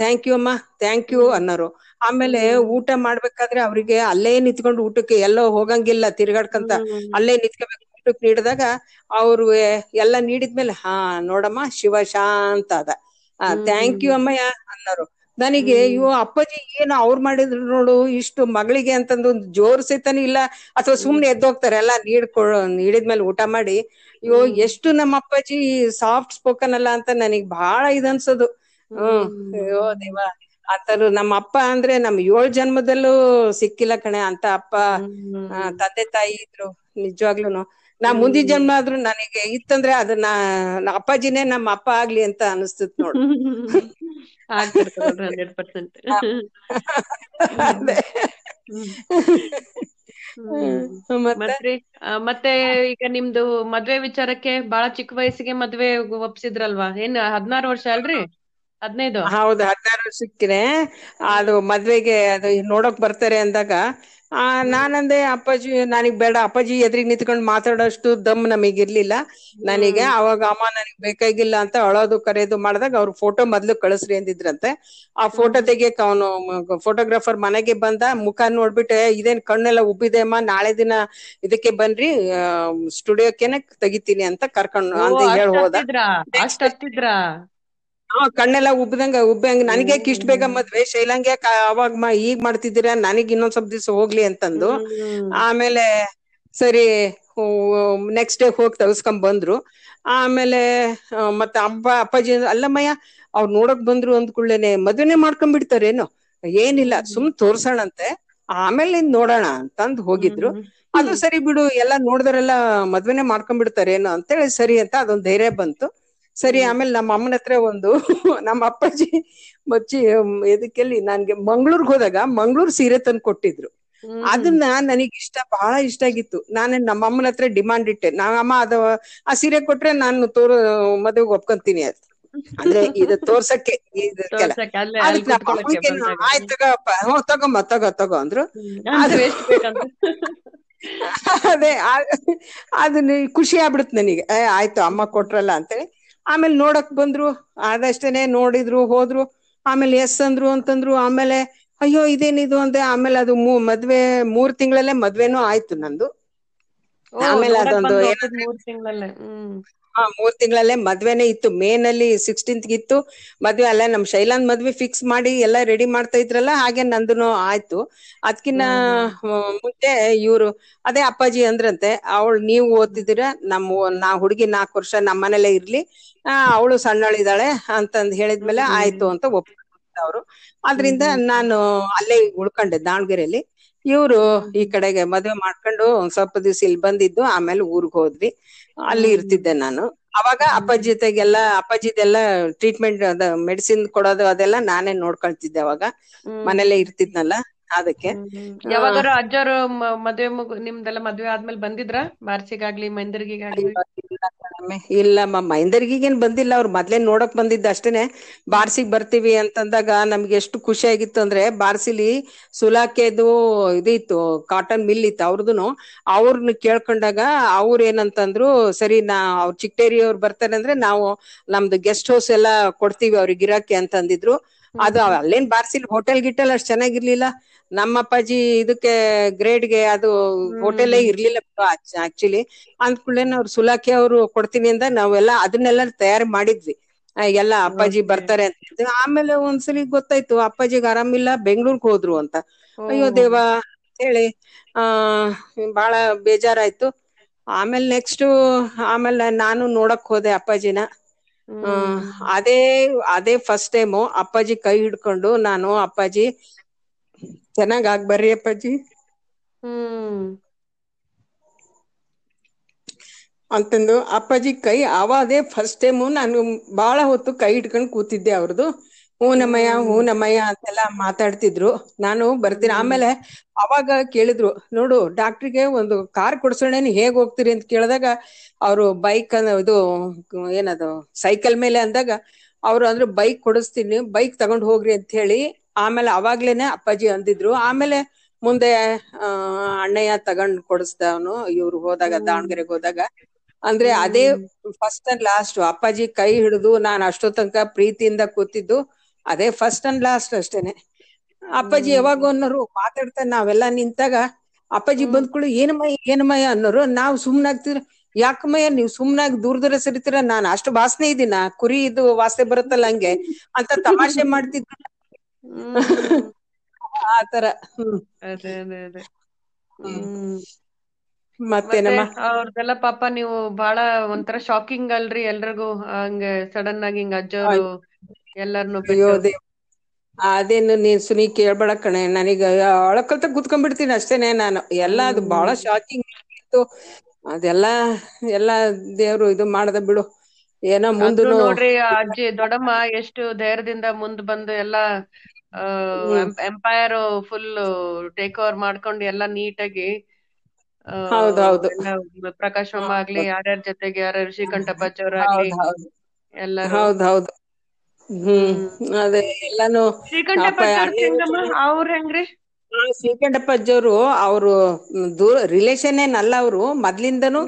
ಥ್ಯಾಂಕ್ ಯು ಅಮ್ಮ. ಥ್ಯಾಂಕ್ ಯು ಅನ್ನೋರು. ಆಮೇಲೆ ಊಟ ಮಾಡ್ಬೇಕಾದ್ರೆ ಅವ್ರಿಗೆ ಅಲ್ಲೇ ನಿಂತ್ಕೊಂಡು ಊಟಕ್ಕೆ ಎಲ್ಲೋ ಹೋಗಂಗಿಲ್ಲ ತಿರ್ಗಾಡ್ಕಂತ ಅಲ್ಲೇ ನಿತ್ಕೋಬೇಕು ಊಟಕ್ಕೆ ನೀಡಿದಾಗ ಅವ್ರು ಎಲ್ಲ ನೀಡಿದ್ಮೇಲೆ ಹಾ ನೋಡಮ್ಮ ಶಿವ ಶಾಂತ ಅದ. ಥ್ಯಾಂಕ್ ಯು ಅಮ್ಮಯ್ಯ ಅನ್ನೋರು. ನನಗೆ ಅಯ್ಯೋ ಅಪ್ಪಾಜಿ ಏನು ಅವ್ರು ಮಾಡಿದ್ರು ನೋಡು ಇಷ್ಟು ಮಗಳಿಗೆ ಅಂತಂದು ಒಂದು ಜೋರ್ ಸಹಿತನೂ ಇಲ್ಲ. ಅಥವಾ ಸುಮ್ನೆ ಎದ್ದೋಗ್ತಾರೆ ಎಲ್ಲ ನೀಡ್ಕೊ ನೀಡಿದ್ಮೇಲೆ ಊಟ ಮಾಡಿ. ಅಯ್ಯೋ ಎಷ್ಟು ನಮ್ಮ ಅಪ್ಪಾಜಿ ಸಾಫ್ಟ್ ಸ್ಪೋಕನ್ ಅಲ್ಲ ಅಂತ ನನಗ್ ಬಹಳ ಇದನ್ಸೋದು ಹ್ಮ್. ಅಯ್ಯೋ ದೇವ ಆತರು ನಮ್ಮ ಅಪ್ಪ ಅಂದ್ರೆ ನಮ್ ಏಳ್ ಜನ್ಮದಲ್ಲೂ ಸಿಕ್ಕಿಲ್ಲ ಕಣೆ ಅಂತ ಅಪ್ಪ ಆ, ತಂದೆ ತಾಯಿ ಇದ್ರು ನಿಜವಾಗ್ಲೂನು. ನಾ ಮುಂದಿನ ಜನ್ಮ ಆದ್ರೂ ನನಗೆ ಇತ್ತಂದ್ರೆ ಅದನ್ನ ನಾ ಅಪ್ಪಾಜಿನೇ ನಮ್ಮ ಅಪ್ಪ ಆಗ್ಲಿ ಅಂತ ಅನಸ್ತಿತ್ ನೋಡು. ಆಗ್ತಿರ್ತದೆ ಹಂಡ್ರೆಡ್ ಪರ್ಸೆಂಟ್. ಅದೇ. ಮತ್ತೆ? ಮತ್ರಿ ಆ, ಮತ್ತೆ ಈಗ ನಿಮ್ದು ಮದ್ವೆ ವಿಚಾರಕ್ಕೆ ಬಾಳ ಚಿಕ್ಕ ವಯಸ್ಸಿಗೆ ಮದ್ವೆ ಒಪ್ಸಿದ್ರಲ್ವಾ? ಏನ್ ಹದಿನಾರು ವರ್ಷ ಅಲ್ರಿ? ಹದಿನೈದು. ಹೌದು ಹದಿನಾರು ವರ್ಷಕ್ಕೆ ಅದು ಮದ್ವೆಗೆ ಅದು ನೋಡಕ್ ಬರ್ತಾರೆ ಅಂದಾಗ ಆ ನಾನಂದೆ ಅಪ್ಪಾಜಿ ನನಗ್ ಬೇಡ ಅಪ್ಪಾಜಿ ಎದುರಿಗೆ ನಿಂತ್ಕೊಂಡು ಮಾತಾಡೋಷ್ಟು ದಮ್ ನಮಗ್ ಇರ್ಲಿಲ್ಲ ನನಗೆ ಅವಾಗ ಅಮ್ಮ ನನಗ್ ಬೇಕಾಗಿಲ್ಲ ಅಂತ ಅಳೋದು ಕರೆಯೋದು ಮಾಡಿದಾಗ ಅವ್ರ ಫೋಟೋ ಮೊದ್ಲು ಕಳಿಸ್ರಿ ಅಂದಿದ್ರಂತೆ. ಆ ಫೋಟೋ ತೆಗಿಯಕ್ ಅವನು ಫೋಟೋಗ್ರಾಫರ್ ಮನೆಗೆ ಬಂದ ಮುಖ ನೋಡ್ಬಿಟ್ಟು "ಏ, ಇದೇನ್ ಕಣ್ಣೆಲ್ಲ ಉಬ್ಬಿದೆ ಅಮ್ಮ ನಾಳೆ ದಿನ ಇದಕ್ಕೆ ಬನ್ರಿ ಸ್ಟುಡಿಯೋಕೆನೆ ತೆಗಿತೀನಿ ಅಂತ ಕರ್ಕೊಂಡು ಅಂತ ಹೇಳಿ ಹೋದ. ಹಾ ಕಣ್ಣೆಲ್ಲ ಉಬ್ಬ್ದಂಗ ಉಬ್ಬಂಗ ನನಗೆ ಇಷ್ಟ ಬೇಗ ಮದ್ವೆ. ಶೈಲಾಂಗ್ಯ ಅವಾಗ ಈಗ ಮಾಡ್ತಿದ್ದೀರಾ ನನಗ್ ಇನ್ನೊಂದ್ ಸ್ವಲ್ಪ ದಿವಸ ಹೋಗ್ಲಿ ಅಂತಂದು. ಆಮೇಲೆ ಸರಿ ನೆಕ್ಸ್ಟ್ ಡೇ ಹೋಗಿ ತಗಸ್ಕೊಂಡ್ ಬಂದ್ರು. ಆಮೇಲೆ ಮತ್ತೆ ಅಪ್ಪ ಅಪ್ಪಾಜಿ ಅಲ್ಲಮ್ಮಯ್ಯ ಅವ್ರು ನೋಡಕ್ ಬಂದ್ರು ಅಂದ್ಕೂಡ್ಲೇನೆ ಮದ್ವೆನೆ ಮಾಡ್ಕೊಂಡ್ ಬಿಡ್ತಾರೇನು ಏನಿಲ್ಲ ಸುಮ್ ತೋರ್ಸೋಣಂತೆ. ಆಮೇಲೆ ಇನ್ ನೋಡೋಣ ಅಂತಂದ್ ಹೋಗಿದ್ರು. ಅದು ಸರಿ ಬಿಡು ಎಲ್ಲಾ ನೋಡಿದ್ರೆಲ್ಲ ಮದ್ವೆನೆ ಮಾಡ್ಕೊಂಡ್ ಬಿಡ್ತಾರೇನು ಅಂತೇಳಿ ಸರಿ ಅಂತ ಅದೊಂದ್ ಧೈರ್ಯ ಬಂತು. ಸರಿ ಆಮೇಲೆ ನಮ್ಮ ಅಮ್ಮನ ಹತ್ರ ಒಂದು ನಮ್ಮ ಅಪ್ಪಾಜಿ ಮಚ್ಚಿ ಎದಕ್ಕೆಲ್ಲಿ ನನ್ಗೆ ಮಂಗ್ಳೂರ್ಗ್ ಹೋದಾಗ ಮಂಗ್ಳೂರ್ ಸೀರೆ ತಂದು ಕೊಟ್ಟಿದ್ರು. ಅದನ್ನ ನನಗೆ ಇಷ್ಟ ಬಹಳ ಇಷ್ಟ ಆಗಿತ್ತು. ನಾನು ನಮ್ಮ ಅಮ್ಮನ ಹತ್ರ ಡಿಮಾಂಡ್ ಇಟ್ಟೆ. ನಾವ್ ಅಮ್ಮ ಅದು ಆ ಸೀರೆ ಕೊಟ್ರೆ ನಾನು ತೋರ್ ಮದುವೆಗೆ ಒಪ್ಕೊಂತೀನಿ ಅಂತ. ಅಂದ್ರೆ ಇದು ತೋರ್ಸಕ್ಕೆ ಆಯ್ತು ಹ್ಞೂ ತಗೊಂಬ ತಗೋ ತಗೋ ಅಂದ್ರು. ಅದೇ ಅದನ್ನ ಖುಷಿ ಆಗ್ಬಿಡುತ್ತೆ ನನಗೆ. ಆಯ್ತು ಅಮ್ಮ ಕೊಟ್ರಲ್ಲ ಅಂತೇಳಿ. ಆಮೇಲೆ ನೋಡಕ್ ಬಂದ್ರು ಆದಷ್ಟೇನೆ ನೋಡಿದ್ರು ಹೋದ್ರು. ಆಮೇಲೆ ಎಸ್ ಅಂದ್ರು ಅಂತಂದ್ರು ಆಮೇಲೆ ಅಯ್ಯೋ ಇದೇನಿದು ಅಂದೆ ಆಮೇಲೆ ಅದು ಮೂ- ಮದ್ವೆ ಮೂರ್ ತಿಂಗಳಲ್ಲೇ ಮದ್ವೆನೂ ಆಯ್ತು ನಂದು. ಆಮೇಲೆ ಅದೊಂದು ಹಾ ಮೂರ್ ತಿಂಗಳಲ್ಲೇ ಮದ್ವೆನೆ ಇತ್ತು. ಮೇ ನಲ್ಲಿ ಸಿಕ್ಸ್ಟೀನ್ತ್ ಇತ್ತು ಮದ್ವೆ ಅಲ್ಲ ನಮ್ ಶೈಲಾನ್ ಮದ್ವೆ ಫಿಕ್ಸ್ ಮಾಡಿ ಎಲ್ಲ ರೆಡಿ ಮಾಡ್ತಾ ಇದ್ರಲ್ಲ ಹಾಗೆ ನಂದುನು ಆಯ್ತು. ಅದಕ್ಕಿನ್ನ ಮುಂದೆ ಇವ್ರು ಅದೇ ಅಪ್ಪಾಜಿ ಅಂದ್ರಂತೆ ಅವಳು ನೀವು ಓದಿದಿರ ನಮ್ಮ ನಾ ಹುಡುಗಿ ನಾಲ್ಕು ವರ್ಷ ನಮ್ಮ ಮನೇಲೆ ಇರ್ಲಿ ಆ ಅವಳು ಸಣ್ಣಳಿದಾಳೆ ಅಂತಂದ್ ಹೇಳಿದ್ಮೇಲೆ ಆಯ್ತು ಅಂತ ಒಪ್ಪ ಅವ್ರು. ಅದ್ರಿಂದ ನಾನು ಅಲ್ಲೇ ಉಳ್ಕೊಂಡೆ ದಾವಣಗೆರೆಯಲ್ಲಿ. ಇವ್ರು ಈ ಕಡೆಗೆ ಮದ್ವೆ ಮಾಡ್ಕೊಂಡು ಒಂದ್ ಸ್ವಲ್ಪ ದಿವ್ಸ ಇಲ್ಲಿ ಬಂದಿದ್ದು ಆಮೇಲೆ ಊರ್ಗ್ ಹೋದ್ವಿ. ಅಲ್ಲಿ ಇರ್ತಿದ್ದೆ ನಾನು. ಅವಾಗ ಅಪ್ಪಾಜಿ ಜೊತೆಗೆಲ್ಲ ಅಪ್ಪಾಜಿದೆಲ್ಲ ಟ್ರೀಟ್ಮೆಂಟ್ ಮೆಡಿಸಿನ್ ಕೊಡೋದು ಅದೆಲ್ಲ ನಾನೇ ನೋಡ್ಕೊಳ್ತಿದ್ದೆ ಅವಾಗ. ಮನೇಲೆ ಇರ್ತಿದ್ನಲ್ಲ. ಅದಕ್ಕೆ. ಯಾವಾಗಾರ ಅಜ್ಜರು ಮದ್ವೆ ಮುಗ್ ನಿಮ್ದೆಲ್ಲ ಮದ್ವೆ ಆದ್ಮೇಲೆ ಬಂದಿದ್ರ? ಮಾರ್ಚಿಗಾಗ್ಲಿ ಮೈಂದರ್ಗಿಗಾಗ್ಲಿ? ಇಲ್ಲಮ್ಮ ಮೈಂದರ್ಗಿಗೇನ್ ಬಂದಿಲ್ಲ. ಅವ್ರು ಮೊದ್ಲೇ ನೋಡಕ್ ಬಂದಿದ್ದ ಅಷ್ಟೇನೆ. ಬಾರ್ಸಿಗ್ ಬರ್ತೀವಿ ಅಂತಂದಾಗ ನಮ್ಗೆ ಎಷ್ಟು ಖುಷಿ ಆಗಿತ್ತು ಅಂದ್ರೆ ಬಾರ್ಸಿಲಿ ಸುಲಾಕೆದು ಇದಿತ್ತು ಕಾಟನ್ ಮಿಲ್ ಇತ್ತು ಅವ್ರದ್ದು ಅವ್ರನ್ನ ಕೇಳ್ಕೊಂಡಾಗ ಅವ್ರ ಏನಂತಂದ್ರು ಸರಿ ನಾ ಅವ್ರ ಚಿಕ್ಟೇರಿ ಅವ್ರು ಬರ್ತಾರೆ ಅಂದ್ರೆ ನಾವು ನಮ್ದು ಗೆಸ್ಟ್ ಹೌಸ್ ಎಲ್ಲಾ ಕೊಡ್ತೀವಿ ಅವ್ರಿಗೆ ಇರಕ್ಕೆ ಅಂತಂದಿದ್ರು ಅದು ಅಲ್ಲೇನ್ ಬಾರ್ಸಿಲ್ ಹೋಟೆಲ್ ಗಿಟೆಲ್ ಅಷ್ಟ್ ಚೆನ್ನಾಗಿರ್ಲಿಲ್ಲ. ನಮ್ಮ ಅಪ್ಪಾಜಿ ಇದಕ್ಕೆ ಗ್ರೇಡ್ಗೆ ಅದು ಹೋಟೆಲೇ ಇರ್ಲಿಲ್ಲ ಆಕ್ಚುಲಿ ಅಂದ್ಕೂಡ್ಲೇನೆ ಅವ್ರು ಸುಲಾಖಿ ಅವರು ಕೊಡ್ತೀನಿ ಅಂದ ನಾವೆಲ್ಲ ಅದನ್ನೆಲ್ಲ ತಯಾರಿ ಮಾಡಿದ್ವಿ. ಎಲ್ಲ ಅಪ್ಪಾಜಿ ಬರ್ತಾರೆ ಅಂತ. ಆಮೇಲೆ ಒಂದ್ಸಲಿ ಗೊತ್ತಾಯ್ತು ಅಪ್ಪಾಜಿಗೆ ಆರಾಮಿಲ್ಲ ಬೆಂಗ್ಳೂರ್ಗ್ ಹೋದ್ರು ಅಂತ. ಅಯ್ಯೋ ದೇವ ಹೇಳಿ. ಆ ಬಹಳ ಬೇಜಾರಾಯ್ತು. ಆಮೇಲೆ ನೆಕ್ಸ್ಟ್ ಆಮೇಲೆ ನಾನು ನೋಡಕ್ ಹೋದೆ ಅಪ್ಪಾಜಿನ. ಅದೇ ಅದೇ ಫಸ್ಟ್ ಟೈಮು ಅಪ್ಪಾಜಿ ಕೈ ಹಿಡ್ಕೊಂಡು ನಾನು ಅಪ್ಪಾಜಿ ಚೆನ್ನಾಗ್ ಆಗ್ ಬರ್ರಿ ಅಪ್ಪಾಜಿ ಹ್ಮ್ ಅಂತಂದು ಅಪ್ಪಾಜಿ ಕೈ ಅವಾದೇ ಫಸ್ಟ್ ಟೈಮು ನಾನು ಬಹಳ ಹೊತ್ತು ಕೈ ಹಿಡ್ಕೊಂಡು ಕೂತಿದ್ದೆ ಅವ್ರದ್ದು ಹೂನಮ್ಮಯ್ಯ ಹೂನಮ್ಮಯ್ಯ ಅಂತೆಲ್ಲ ಮಾತಾಡ್ತಿದ್ರು ನಾನು ಬರ್ತೀನಿ ಆಮೇಲೆ ಅವಾಗ ಕೇಳಿದ್ರು ನೋಡು ಡಾಕ್ಟ್ರಿಗೆ ಒಂದು ಕಾರ್ ಕೊಡ್ಸೋಣ ಹೇಗ್ ಹೋಗ್ತೀರಿ? ಅಂತ ಕೇಳಿದಾಗ ಅವರು ಬೈಕ್ ಇದು ಏನದು ಸೈಕಲ್ ಮೇಲೆ ಅಂದಾಗ ಅವ್ರು ಅಂದ್ರೆ ಬೈಕ್ ಕೊಡಿಸ್ತೀನಿ ಬೈಕ್ ತಗೊಂಡ್ ಹೋಗ್ರಿ ಅಂತ ಹೇಳಿ ಆಮೇಲೆ ಅವಾಗ್ಲೇನೆ ಅಪ್ಪಾಜಿ ಅಂದಿದ್ರು. ಆಮೇಲೆ ಮುಂದೆ ಆ ಅಣ್ಣಯ್ಯ ತಗೊಂಡ್ ಕೊಡಿಸ್ದವನು ಇವ್ರು ಹೋದಾಗ ದಾವಣಗೆರೆಗೆ ಹೋದಾಗ. ಅಂದ್ರೆ ಅದೇ ಫಸ್ಟ್ ಅಂಡ್ ಲಾಸ್ಟ್ ಅಪ್ಪಾಜಿ ಕೈ ಹಿಡಿದು ನಾನ್ ಅಷ್ಟೋ ತನಕ ಪ್ರೀತಿಯಿಂದ ಕೂತಿದ್ದು. ಅದೇ ಫಸ್ಟ್ ಅಂಡ್ ಲಾಸ್ಟ್ ಅಷ್ಟೇನೆ. ಅಪ್ಪಾಜಿ ಯಾವಾಗ ಅನ್ನೋರು ಮಾತಾಡ್ತಾ ನಾವೆಲ್ಲ ನಿಂತಾಗ ಅಪ್ಪಾಜಿ ಬಂದ್ಕೊಳ್ಳಿ ಏನ್ ಏನಮ್ಮಯ್ಯ? ಅನ್ನೋರು ನಾವು ಯಾಕ ಯಾಕಮ್ಮಯ್ಯ ನೀವ್ ಸುಮ್ನಾಗ್ ದೂರ ದೂರ ಸರಿತೀರ? ನಾನ್ ಅಷ್ಟು ವಾಸನೆ ಇದೀನ? ಕುರಿ ಇದು ವಾಸನೆ ಬರುತ್ತಲ್ಲ ಹಂಗೆ? ಅಂತ ತಮಾಷೆ ಮಾಡ್ತಿದ್ರು. ಆತರ ಅದೇ ಅದೇ ಅದೇ. ಹ್ಮ್. ಮತ್ತೆ ಮತ್ತೇನಮ್ಮ? ಅವ್ರದೆಲ್ಲ ಪಾಪ ನೀವು ಬಹಳ ಒಂಥರ ಶಾಕಿಂಗ್ ಅಲ್ರಿ ಎಲ್ರಿಗೂ. ಹಂಗ ಸಡನ್ ಆಗಿ ಹಿಂಗ ಅಜ್ಜವ್ರು ಎಲ್ಲಾರ್ನು ಅದೇನು ನೀನ್ ಸುನಿ ಕೇಳ್ಬೇಡ ಕಣೆ. ನನಗ ಅಳಕಲ್ತ ಕುತ್ಕೊಂಡ್ಬಿಡ್ತೀನಿ ಅಷ್ಟೇನೆ ನಾನು. ಎಲ್ಲ ಅದು ಬಹಳ ಶಾಕಿಂಗ್ ಇತ್ತು ಅದೆಲ್ಲ ಎಲ್ಲ ದೇವ್ರು ಇದು ಮಾಡದ ಬಿಡು. ಏನೋ ಮುಂದೆ ನೋಡ್ರಿ ಅಜ್ಜಿ ದೊಡ್ಡಮ್ಮ ಎಷ್ಟು ಧೈರ್ಯದಿಂದ ಮುಂದ್ ಬಂದು ಎಲ್ಲಾ ಎಂಪೈರ್ ಫುಲ್ ಟೇಕ್ ಓವರ್ ಮಾಡ್ಕೊಂಡು ಎಲ್ಲಾ ನೀಟಾಗಿ ಪ್ರಕಾಶ್ ಮಾಮ ಆಗ್ಲಿ. ಯಾರ್ಯಾರ ಜೊತೆಗೆ ಯಾರ್ಯಾರು ಶ್ರೀಕಂಠಪಾಚವ್ರಾಗ್ಲಿ ಹೌದ್ ಹೌದು. ಎಲ್ಲರೂ. ಹ್ಮ್. ಅದೇ ಎಲ್ಲಾನು ಅವ್ರ ಹೆಂಗ್ರಿ? ಆ, ಶ್ರೀಕಂಠಪ್ಪಜ್ಜವ್ರು ಅವ್ರು ದೂರ ರಿಲೇಶನ್ ಏನಲ್ಲ ಅವ್ರು. ಮೊದ್ಲಿಂದನು.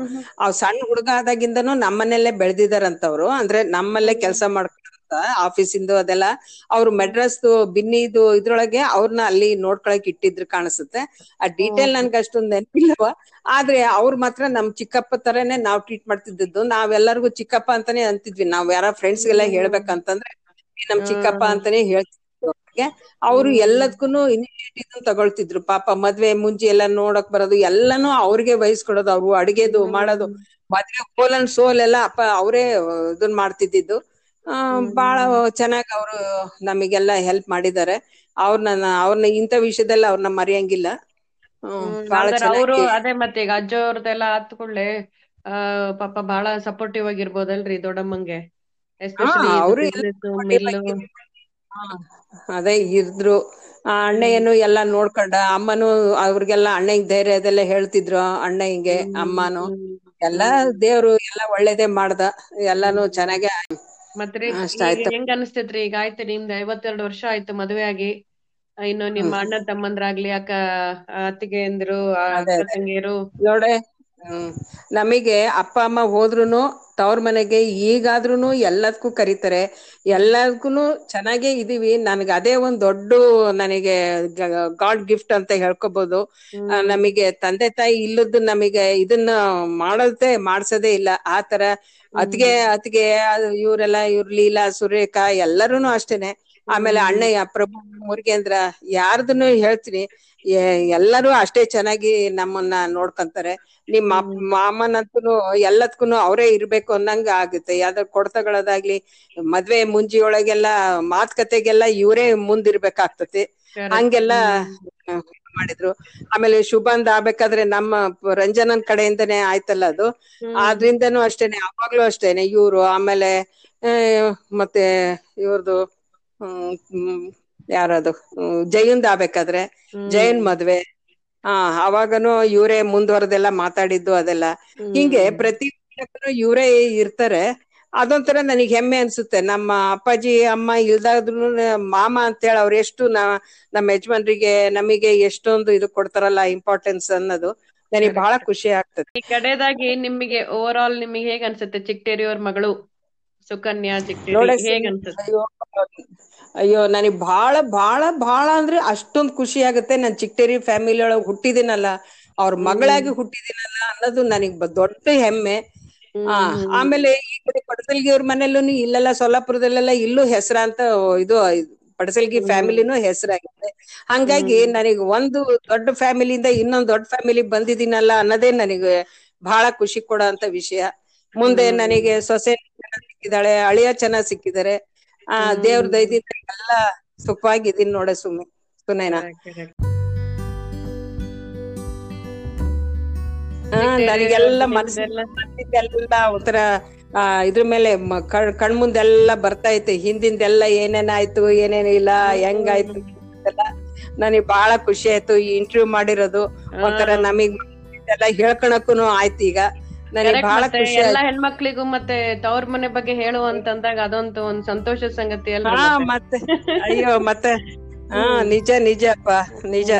ಅವ್ ಸಣ್ಣ ಹುಡುಗ ಆದಾಗಿಂದನು ನಮ್ಮನೆಲ್ಲೇ ಬೆಳ್ದಿದಾರಂತವ್ರು. ಅಂದ್ರೆ ನಮ್ಮಲ್ಲೇ ಕೆಲ್ಸ ಮಾಡ್ಕೊಂತ ಆಫೀಸಿಂದ ಅದೆಲ್ಲ ಅವ್ರು ಮೆಡ್ರಾಸ್ ಬಿನ್ನಿದು ಇದ್ರೊಳಗೆ ಅವ್ರನ್ನ ಅಲ್ಲಿ ನೋಡ್ಕೊಳಕ್ ಇಟ್ಟಿದ್ರು ಕಾಣಿಸುತ್ತೆ. ಆ ಡೀಟೇಲ್ ನನ್ಗೆ ಅಷ್ಟೊಂದ್ ನೆನಪಿಲ್ಲವ. ಆದ್ರೆ ಅವ್ರ ಮಾತ್ರ ನಮ್ ಚಿಕ್ಕಪ್ಪ ತರನೇ ನಾವ್ ಟ್ರೀಟ್ ಮಾಡ್ತಿದ್ದದ್ದು. ನಾವೆಲ್ಲರಿಗೂ ಚಿಕ್ಕಪ್ಪ ಅಂತಾನೆ ಅಂತಿದ್ವಿ. ನಾವ್ ಯಾರ ಫ್ರೆಂಡ್ಸ್ ಗೆಲ್ಲ ಹೇಳ್ಬೇಕಂತಂದ್ರೆ "ಏ, ನಮ್ ಚಿಕ್ಕಪ್ಪ ಅಂತಾನೆ ಹೇಳ್ತಿದ್ವಿ. ಅವ್ರಿಗೆ ಅವ್ರು ಎಲ್ಲದಕ್ಕೂನು ಇನಿಷಿಯೇಟಿವ್ ತಗೊಳ್ತಿದ್ರು. ಪಾಪ ಮದ್ವೆ ಮುಂಚೆ ಎಲ್ಲ ನೋಡಕ್ ಬರೋದು ಎಲ್ಲಾನು ಅವ್ರಿಗೆ ವಹಿಸ್ಕೊಡೋದು ಅವ್ರು ಅಡಿಗೆದು ಮಾಡೋದು. ಮದ್ವೆ ಕೋಲನ್ ಅಂಡ್ ಸೋಲ್ ಎಲ್ಲ ಅಪ್ಪ ಅವರೇ ಇದನ್ ಮಾಡ್ತಿದ್ದಿದ್ದು. ಆ ಬಾಳ ಚೆನ್ನಾಗ್ ಅವ್ರು ನಮಗೆಲ್ಲ ಹೆಲ್ಪ್ ಮಾಡಿದ್ದಾರೆ. ಅವ್ರನ್ನ ಅವ್ರನ್ನ ಇಂಥ ವಿಷಯದಲ್ಲಿ ಅವ್ರನ್ನ ಮರೆಯಂಗಿಲ್ಲ. ಅವರು ಅದೇ ಮತ್ತೆ ಈಗ ಅಜ್ಜವ್ರದೆಲ್ಲ ಆತ್ ಕೂಡ್ಲೆ ಆ ಪಾಪ ಬಹಳ ಸಪೋರ್ಟಿವ್ ಆಗಿರ್ಬೋದಲ್ರಿ ದೊಡ್ಡಮ್ಮಂಗೆ. ಎಸ್ಪೆಷಲಿ ಅದೇ ಇದ್ರು ಆ ಅಣ್ಣಯ್ಯನು ಎಲ್ಲ ನೋಡ್ಕೊಂಡ ಅಮ್ಮನು ಅವ್ರಿಗೆಲ್ಲ ಅಣ್ಣಂಗ್ ಧೈರ್ಯ ಅದೆಲ್ಲ ಹೇಳ್ತಿದ್ರು ಅಣ್ಣ ಹಿಂಗೆ ಅಮ್ಮನು. ಎಲ್ಲಾ ದೇವ್ರು ಎಲ್ಲಾ ಒಳ್ಳೇದೇ ಮಾಡ್ದ ಎಲ್ಲಾನು ಚೆನ್ನಾಗೆ ಮತ್ರಿ ಹೆಂಗ್ ಅನಸ್ತೈತ್ರಿ? ಈಗ ಆಯ್ತು ನಿಮ್ದು ಐವತ್ತೆರಡು ವರ್ಷ ಆಯ್ತು ಮದ್ವೆ ಆಗಿ. ಇನ್ನು ನಿಮ್ಮ ಅಣ್ಣ ತಮ್ಮಂದ್ರಾಗ್ಲಿ ಅಕ್ಕ ಅತ್ತಿಗೆ ಅಂದ್ರು ಅದೇ, ತಂಗಿಯರು ನೋಡೆ ಹ್ಮ್. ನಮಗೆ ಅಪ್ಪ ಅಮ್ಮ ಹೋದ್ರುನು ತವ್ರ ಮನೆಗೆ ಈಗಾದ್ರೂನು ಎಲ್ಲದಕ್ಕೂ ಕರೀತಾರೆ. ಎಲ್ಲದಕ್ಕೂನು ಚೆನ್ನಾಗೇ ಇದೀವಿ. ನನ್ಗ ಅದೇ ಒಂದ್ ದೊಡ್ಡ ನನಗೆ ಗಾಡ್ ಗಿಫ್ಟ್ ಅಂತ ಹೇಳ್ಕೊಬಹುದು ನಮಗೆ ತಂದೆ ತಾಯಿ ಇಲ್ಲದ್ದು ನಮಗೆ ಇದನ್ನ ಮಾಡೋದೇ ಮಾಡ್ಸೋದೇ ಇಲ್ಲ. ಆತರ ತರ ಅತ್ಗೆ ಅತ್ಗೆ ಇವರೆಲ್ಲ ಇವ್ರ ಲೀಲಾ ಸುರೇಖಾ ಎಲ್ಲರೂನು ಅಷ್ಟೇನೆ. ಆಮೇಲೆ ಅಣ್ಣಯ್ಯ ಪ್ರಭು ಮುರುಗೇಂದ್ರ ಯಾರ್ದನ್ನು ಹೇಳ್ತೀನಿ ಎಲ್ಲರೂ ಅಷ್ಟೇ ಚೆನ್ನಾಗಿ ನಮ್ಮನ್ನ ನೋಡ್ಕೊಂತಾರೆ. ನಿಮ್ಮ ಮಾಮನಂತೂ ಎಲ್ಲದಕ್ಕೂ ಅವರೇ ಇರ್ಬೇಕು ಅನ್ನಂಗ ಆಗುತ್ತೆ. ಯಾವ್ದಾದ್ರು ಕೊಡ್ತಗಳದಾಗ್ಲಿ ಮದ್ವೆ ಮುಂಜಿಯೊಳಗೆಲ್ಲ ಮಾತುಕತೆಗೆಲ್ಲ ಇವರೇ ಮುಂದಿರ್ಬೇಕಾಗ್ತತಿ. ಹಂಗೆಲ್ಲ ಮಾಡಿದ್ರು. ಆಮೇಲೆ ಶುಭಂದ ಆಗ್ಬೇಕಾದ್ರೆ ನಮ್ಮ ರಂಜನನ್ ಕಡೆಯಿಂದನೇ ಆಯ್ತಲ್ಲ ಅದು. ಆದ್ರಿಂದನೂ ಅಷ್ಟೇನೆ ಅವಾಗ್ಲೂ ಅಷ್ಟೇನೆ ಇವ್ರು ಆಮೇಲೆ ಆ, ಮತ್ತೆ ಇವ್ರದು ಹ್ಮ್ ಯಾರದು ಜಯಂದ್ ಆಗ್ಬೇಕಾದ್ರೆ ಜಯನ್ ಮದ್ವೆ. ಹಾ ಅವಾಗನು ಇವರೇ ಮುಂದುವರೆದೆಲ್ಲ ಮಾತಾಡಿದ್ದು ಅದೆಲ್ಲ. ಹಿಂಗೆ ಪ್ರತಿ ಇವರೇ ಇರ್ತಾರೆ. ಅದೊಂಥರ ನನಗೆ ಹೆಮ್ಮೆ ಅನ್ಸುತ್ತೆ. ನಮ್ಮ ಅಪ್ಪಾಜಿ ಅಮ್ಮ ಇಲ್ದಾದ್ರು ಮಾಮ ಅಂತೇಳಿ ಅವ್ರು ಎಷ್ಟು ನ ನಮ್ಮ ಯಜಮಾನ್ರಿಗೆ ನಮಗೆ ಎಷ್ಟೊಂದು ಇದು ಕೊಡ್ತಾರಲ್ಲ ಇಂಪಾರ್ಟೆನ್ಸ್ ಅನ್ನೋದು ನನಗೆ ಬಹಳ ಖುಷಿ ಆಗ್ತದೆ. ಈ ಕಡೆದಾಗಿ ನಿಮಗೆ ಓವರ್ ಆಲ್ ನಿಮಗೆ ಹೇಗ್ ಅನ್ಸುತ್ತೆ? ಚಿಕ್ಕಟೇರಿಯವ್ರ ಮಗಳು ಸುಕನ್ಯಾ ಚಿಕ್ಕಟೇರಿ ಹೇಗ ಅನ್ಸುತ್ತೆ? ಅಯ್ಯೋ ನನಗೆ ಬಹಳ ಬಹಳ ಬಹಳ ಅಂದ್ರೆ ಅಷ್ಟೊಂದ್ ಖುಷಿ ಆಗುತ್ತೆ. ನಾನ್ ಚಿಕ್ಕಟೇರಿ ಫ್ಯಾಮಿಲಿ ಒಳಗ್ ಹುಟ್ಟಿದಿನಲ್ಲ ಅವ್ರ ಮಗಳಾಗಿ ಹುಟ್ಟಿದಿನಲ್ಲ ಅನ್ನೋದು ನನಗ್ ದೊಡ್ಡ ಹೆಮ್ಮೆ. ಆ ಆಮೇಲೆ ಈ ಕಡೆ ಪಡಸಲ್ಗಿ ಅವ್ರ ಮನೇಲೂ ಇಲ್ಲೆಲ್ಲ ಸೊಲ್ಲಾಪುರದಲ್ಲೆಲ್ಲ ಇಲ್ಲೂ ಹೆಸರಾಂತ ಇದು ಪಡಸಲ್ಗಿ ಫ್ಯಾಮಿಲಿನೂ ಹೆಸರಾಗಿದೆ ಹಂಗಾಗಿ ನನಗ್ ಒಂದು ದೊಡ್ಡ ಫ್ಯಾಮಿಲಿಯಿಂದ ಇನ್ನೊಂದ್ ದೊಡ್ಡ ಫ್ಯಾಮಿಲಿ ಬಂದಿದ್ದೀನಲ್ಲ ಅನ್ನೋದೇ ನನಗೆ ಬಹಳ ಖುಷಿ ಕೊಡೋ ಅಂತ ವಿಷಯ. ಮುಂದೆ ನನಗೆ ಸೊಸೆ ಚೆನ್ನಾಗ್ ಸಿಕ್ಕಿದಾಳೆ ಅಳಿಯ ಚೆನ್ನಾಗ್ ಸಿಕ್ಕಿದ್ದಾರೆ ಆ ದೇವ್ರ ದಯದಿಂದ ಎಲ್ಲ ಸುಖವಾಗಿದ್ದೀನಿ ನೋಡ ಸುಮ್ಮನೆ ಸುನೈನಾ ಹಾ ನನಗೆಲ್ಲ ಮನಸ್ಸೆಲ್ಲ ಒಂಥರ ಆ ಇದ್ರ ಮೇಲೆ ಕಣ್ಮುಂದೆಲ್ಲ ಕಣ್ ಕಣ್ ಮುಂದೆಲ್ಲ ಬರ್ತಾ ಐತೆ. ಹಿಂದಿಂದೆಲ್ಲ ಏನೇನಾಯ್ತು ಏನೇನ್ ಇಲ್ಲ ಹೆಂಗಾಯ್ತು ನನಗೆ ಬಹಳ ಖುಷಿ ಆಯ್ತು ಈ ಇಂಟರ್ವ್ಯೂ ಮಾಡಿರೋದು. ಒಂಥರ ನಮಗ್ ಎಲ್ಲ ಹೇಳ್ಕೊಳಕ್ಕೂನು ಆಯ್ತು ಈಗ. ಎಲ್ಲಾ ಹೆಣ್ಮಕ್ಳಿಗೂ ಮತ್ತೆ ತವ್ರ ಮನೆ ಬಗ್ಗೆ ಹೇಳು ಅಂತಂದಾಗ ಅದೊಂದು ಒಂದ್ ಸಂತೋಷದ ಸಂಗತಿ ಅಲ್ಲ ಮತ್ತೆ? ಅಯ್ಯೋ ಮತ್ತೆ. ಹಾ ನಿಜ ನಿಜ ಅಪ್ಪ ನಿಜ.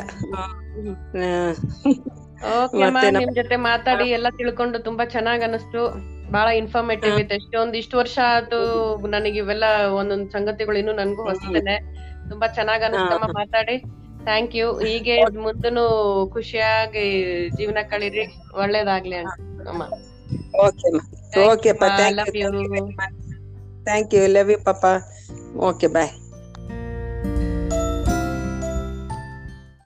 ನಿಮ್ ಜೊತೆ ಮಾತಾಡಿ ಎಲ್ಲ ತಿಳ್ಕೊಂಡು ತುಂಬಾ ಚೆನ್ನಾಗ್ ಅನಿಸ್ತು. ಬಹಳ ಇನ್ಫಾರ್ಮೇಟಿವ್ ಇತ್ತು. ಎಷ್ಟೊಂದ್ ಇಷ್ಟು ವರ್ಷ ಆಯ್ತು ನನಗೆ ಇವೆಲ್ಲ ಒಂದೊಂದ್ ಸಂಗತಿಗಳು ಇನ್ನು ನನ್ಗೂ ಹೊಸದೇನೆ ತುಂಬಾ ಚೆನ್ನಾಗ್ ಅನಿಸ್ತಮ್ಮ ಮಾತಾಡಿ. ಥ್ಯಾಂಕ್ ಯು ಹೀಗೆ ಮುಂದನು ಖುಷಿಯಾಗಿ ಜೀವನ ಕಳೀರಿ. ಒಳ್ಳೇದಾಗ್ಲಿ ಅಂತ. ಅಮ್ಮ ಓಕೆ ಓಕೆ Thanks, ಅಪ್ಪ ma. Thank Love you you.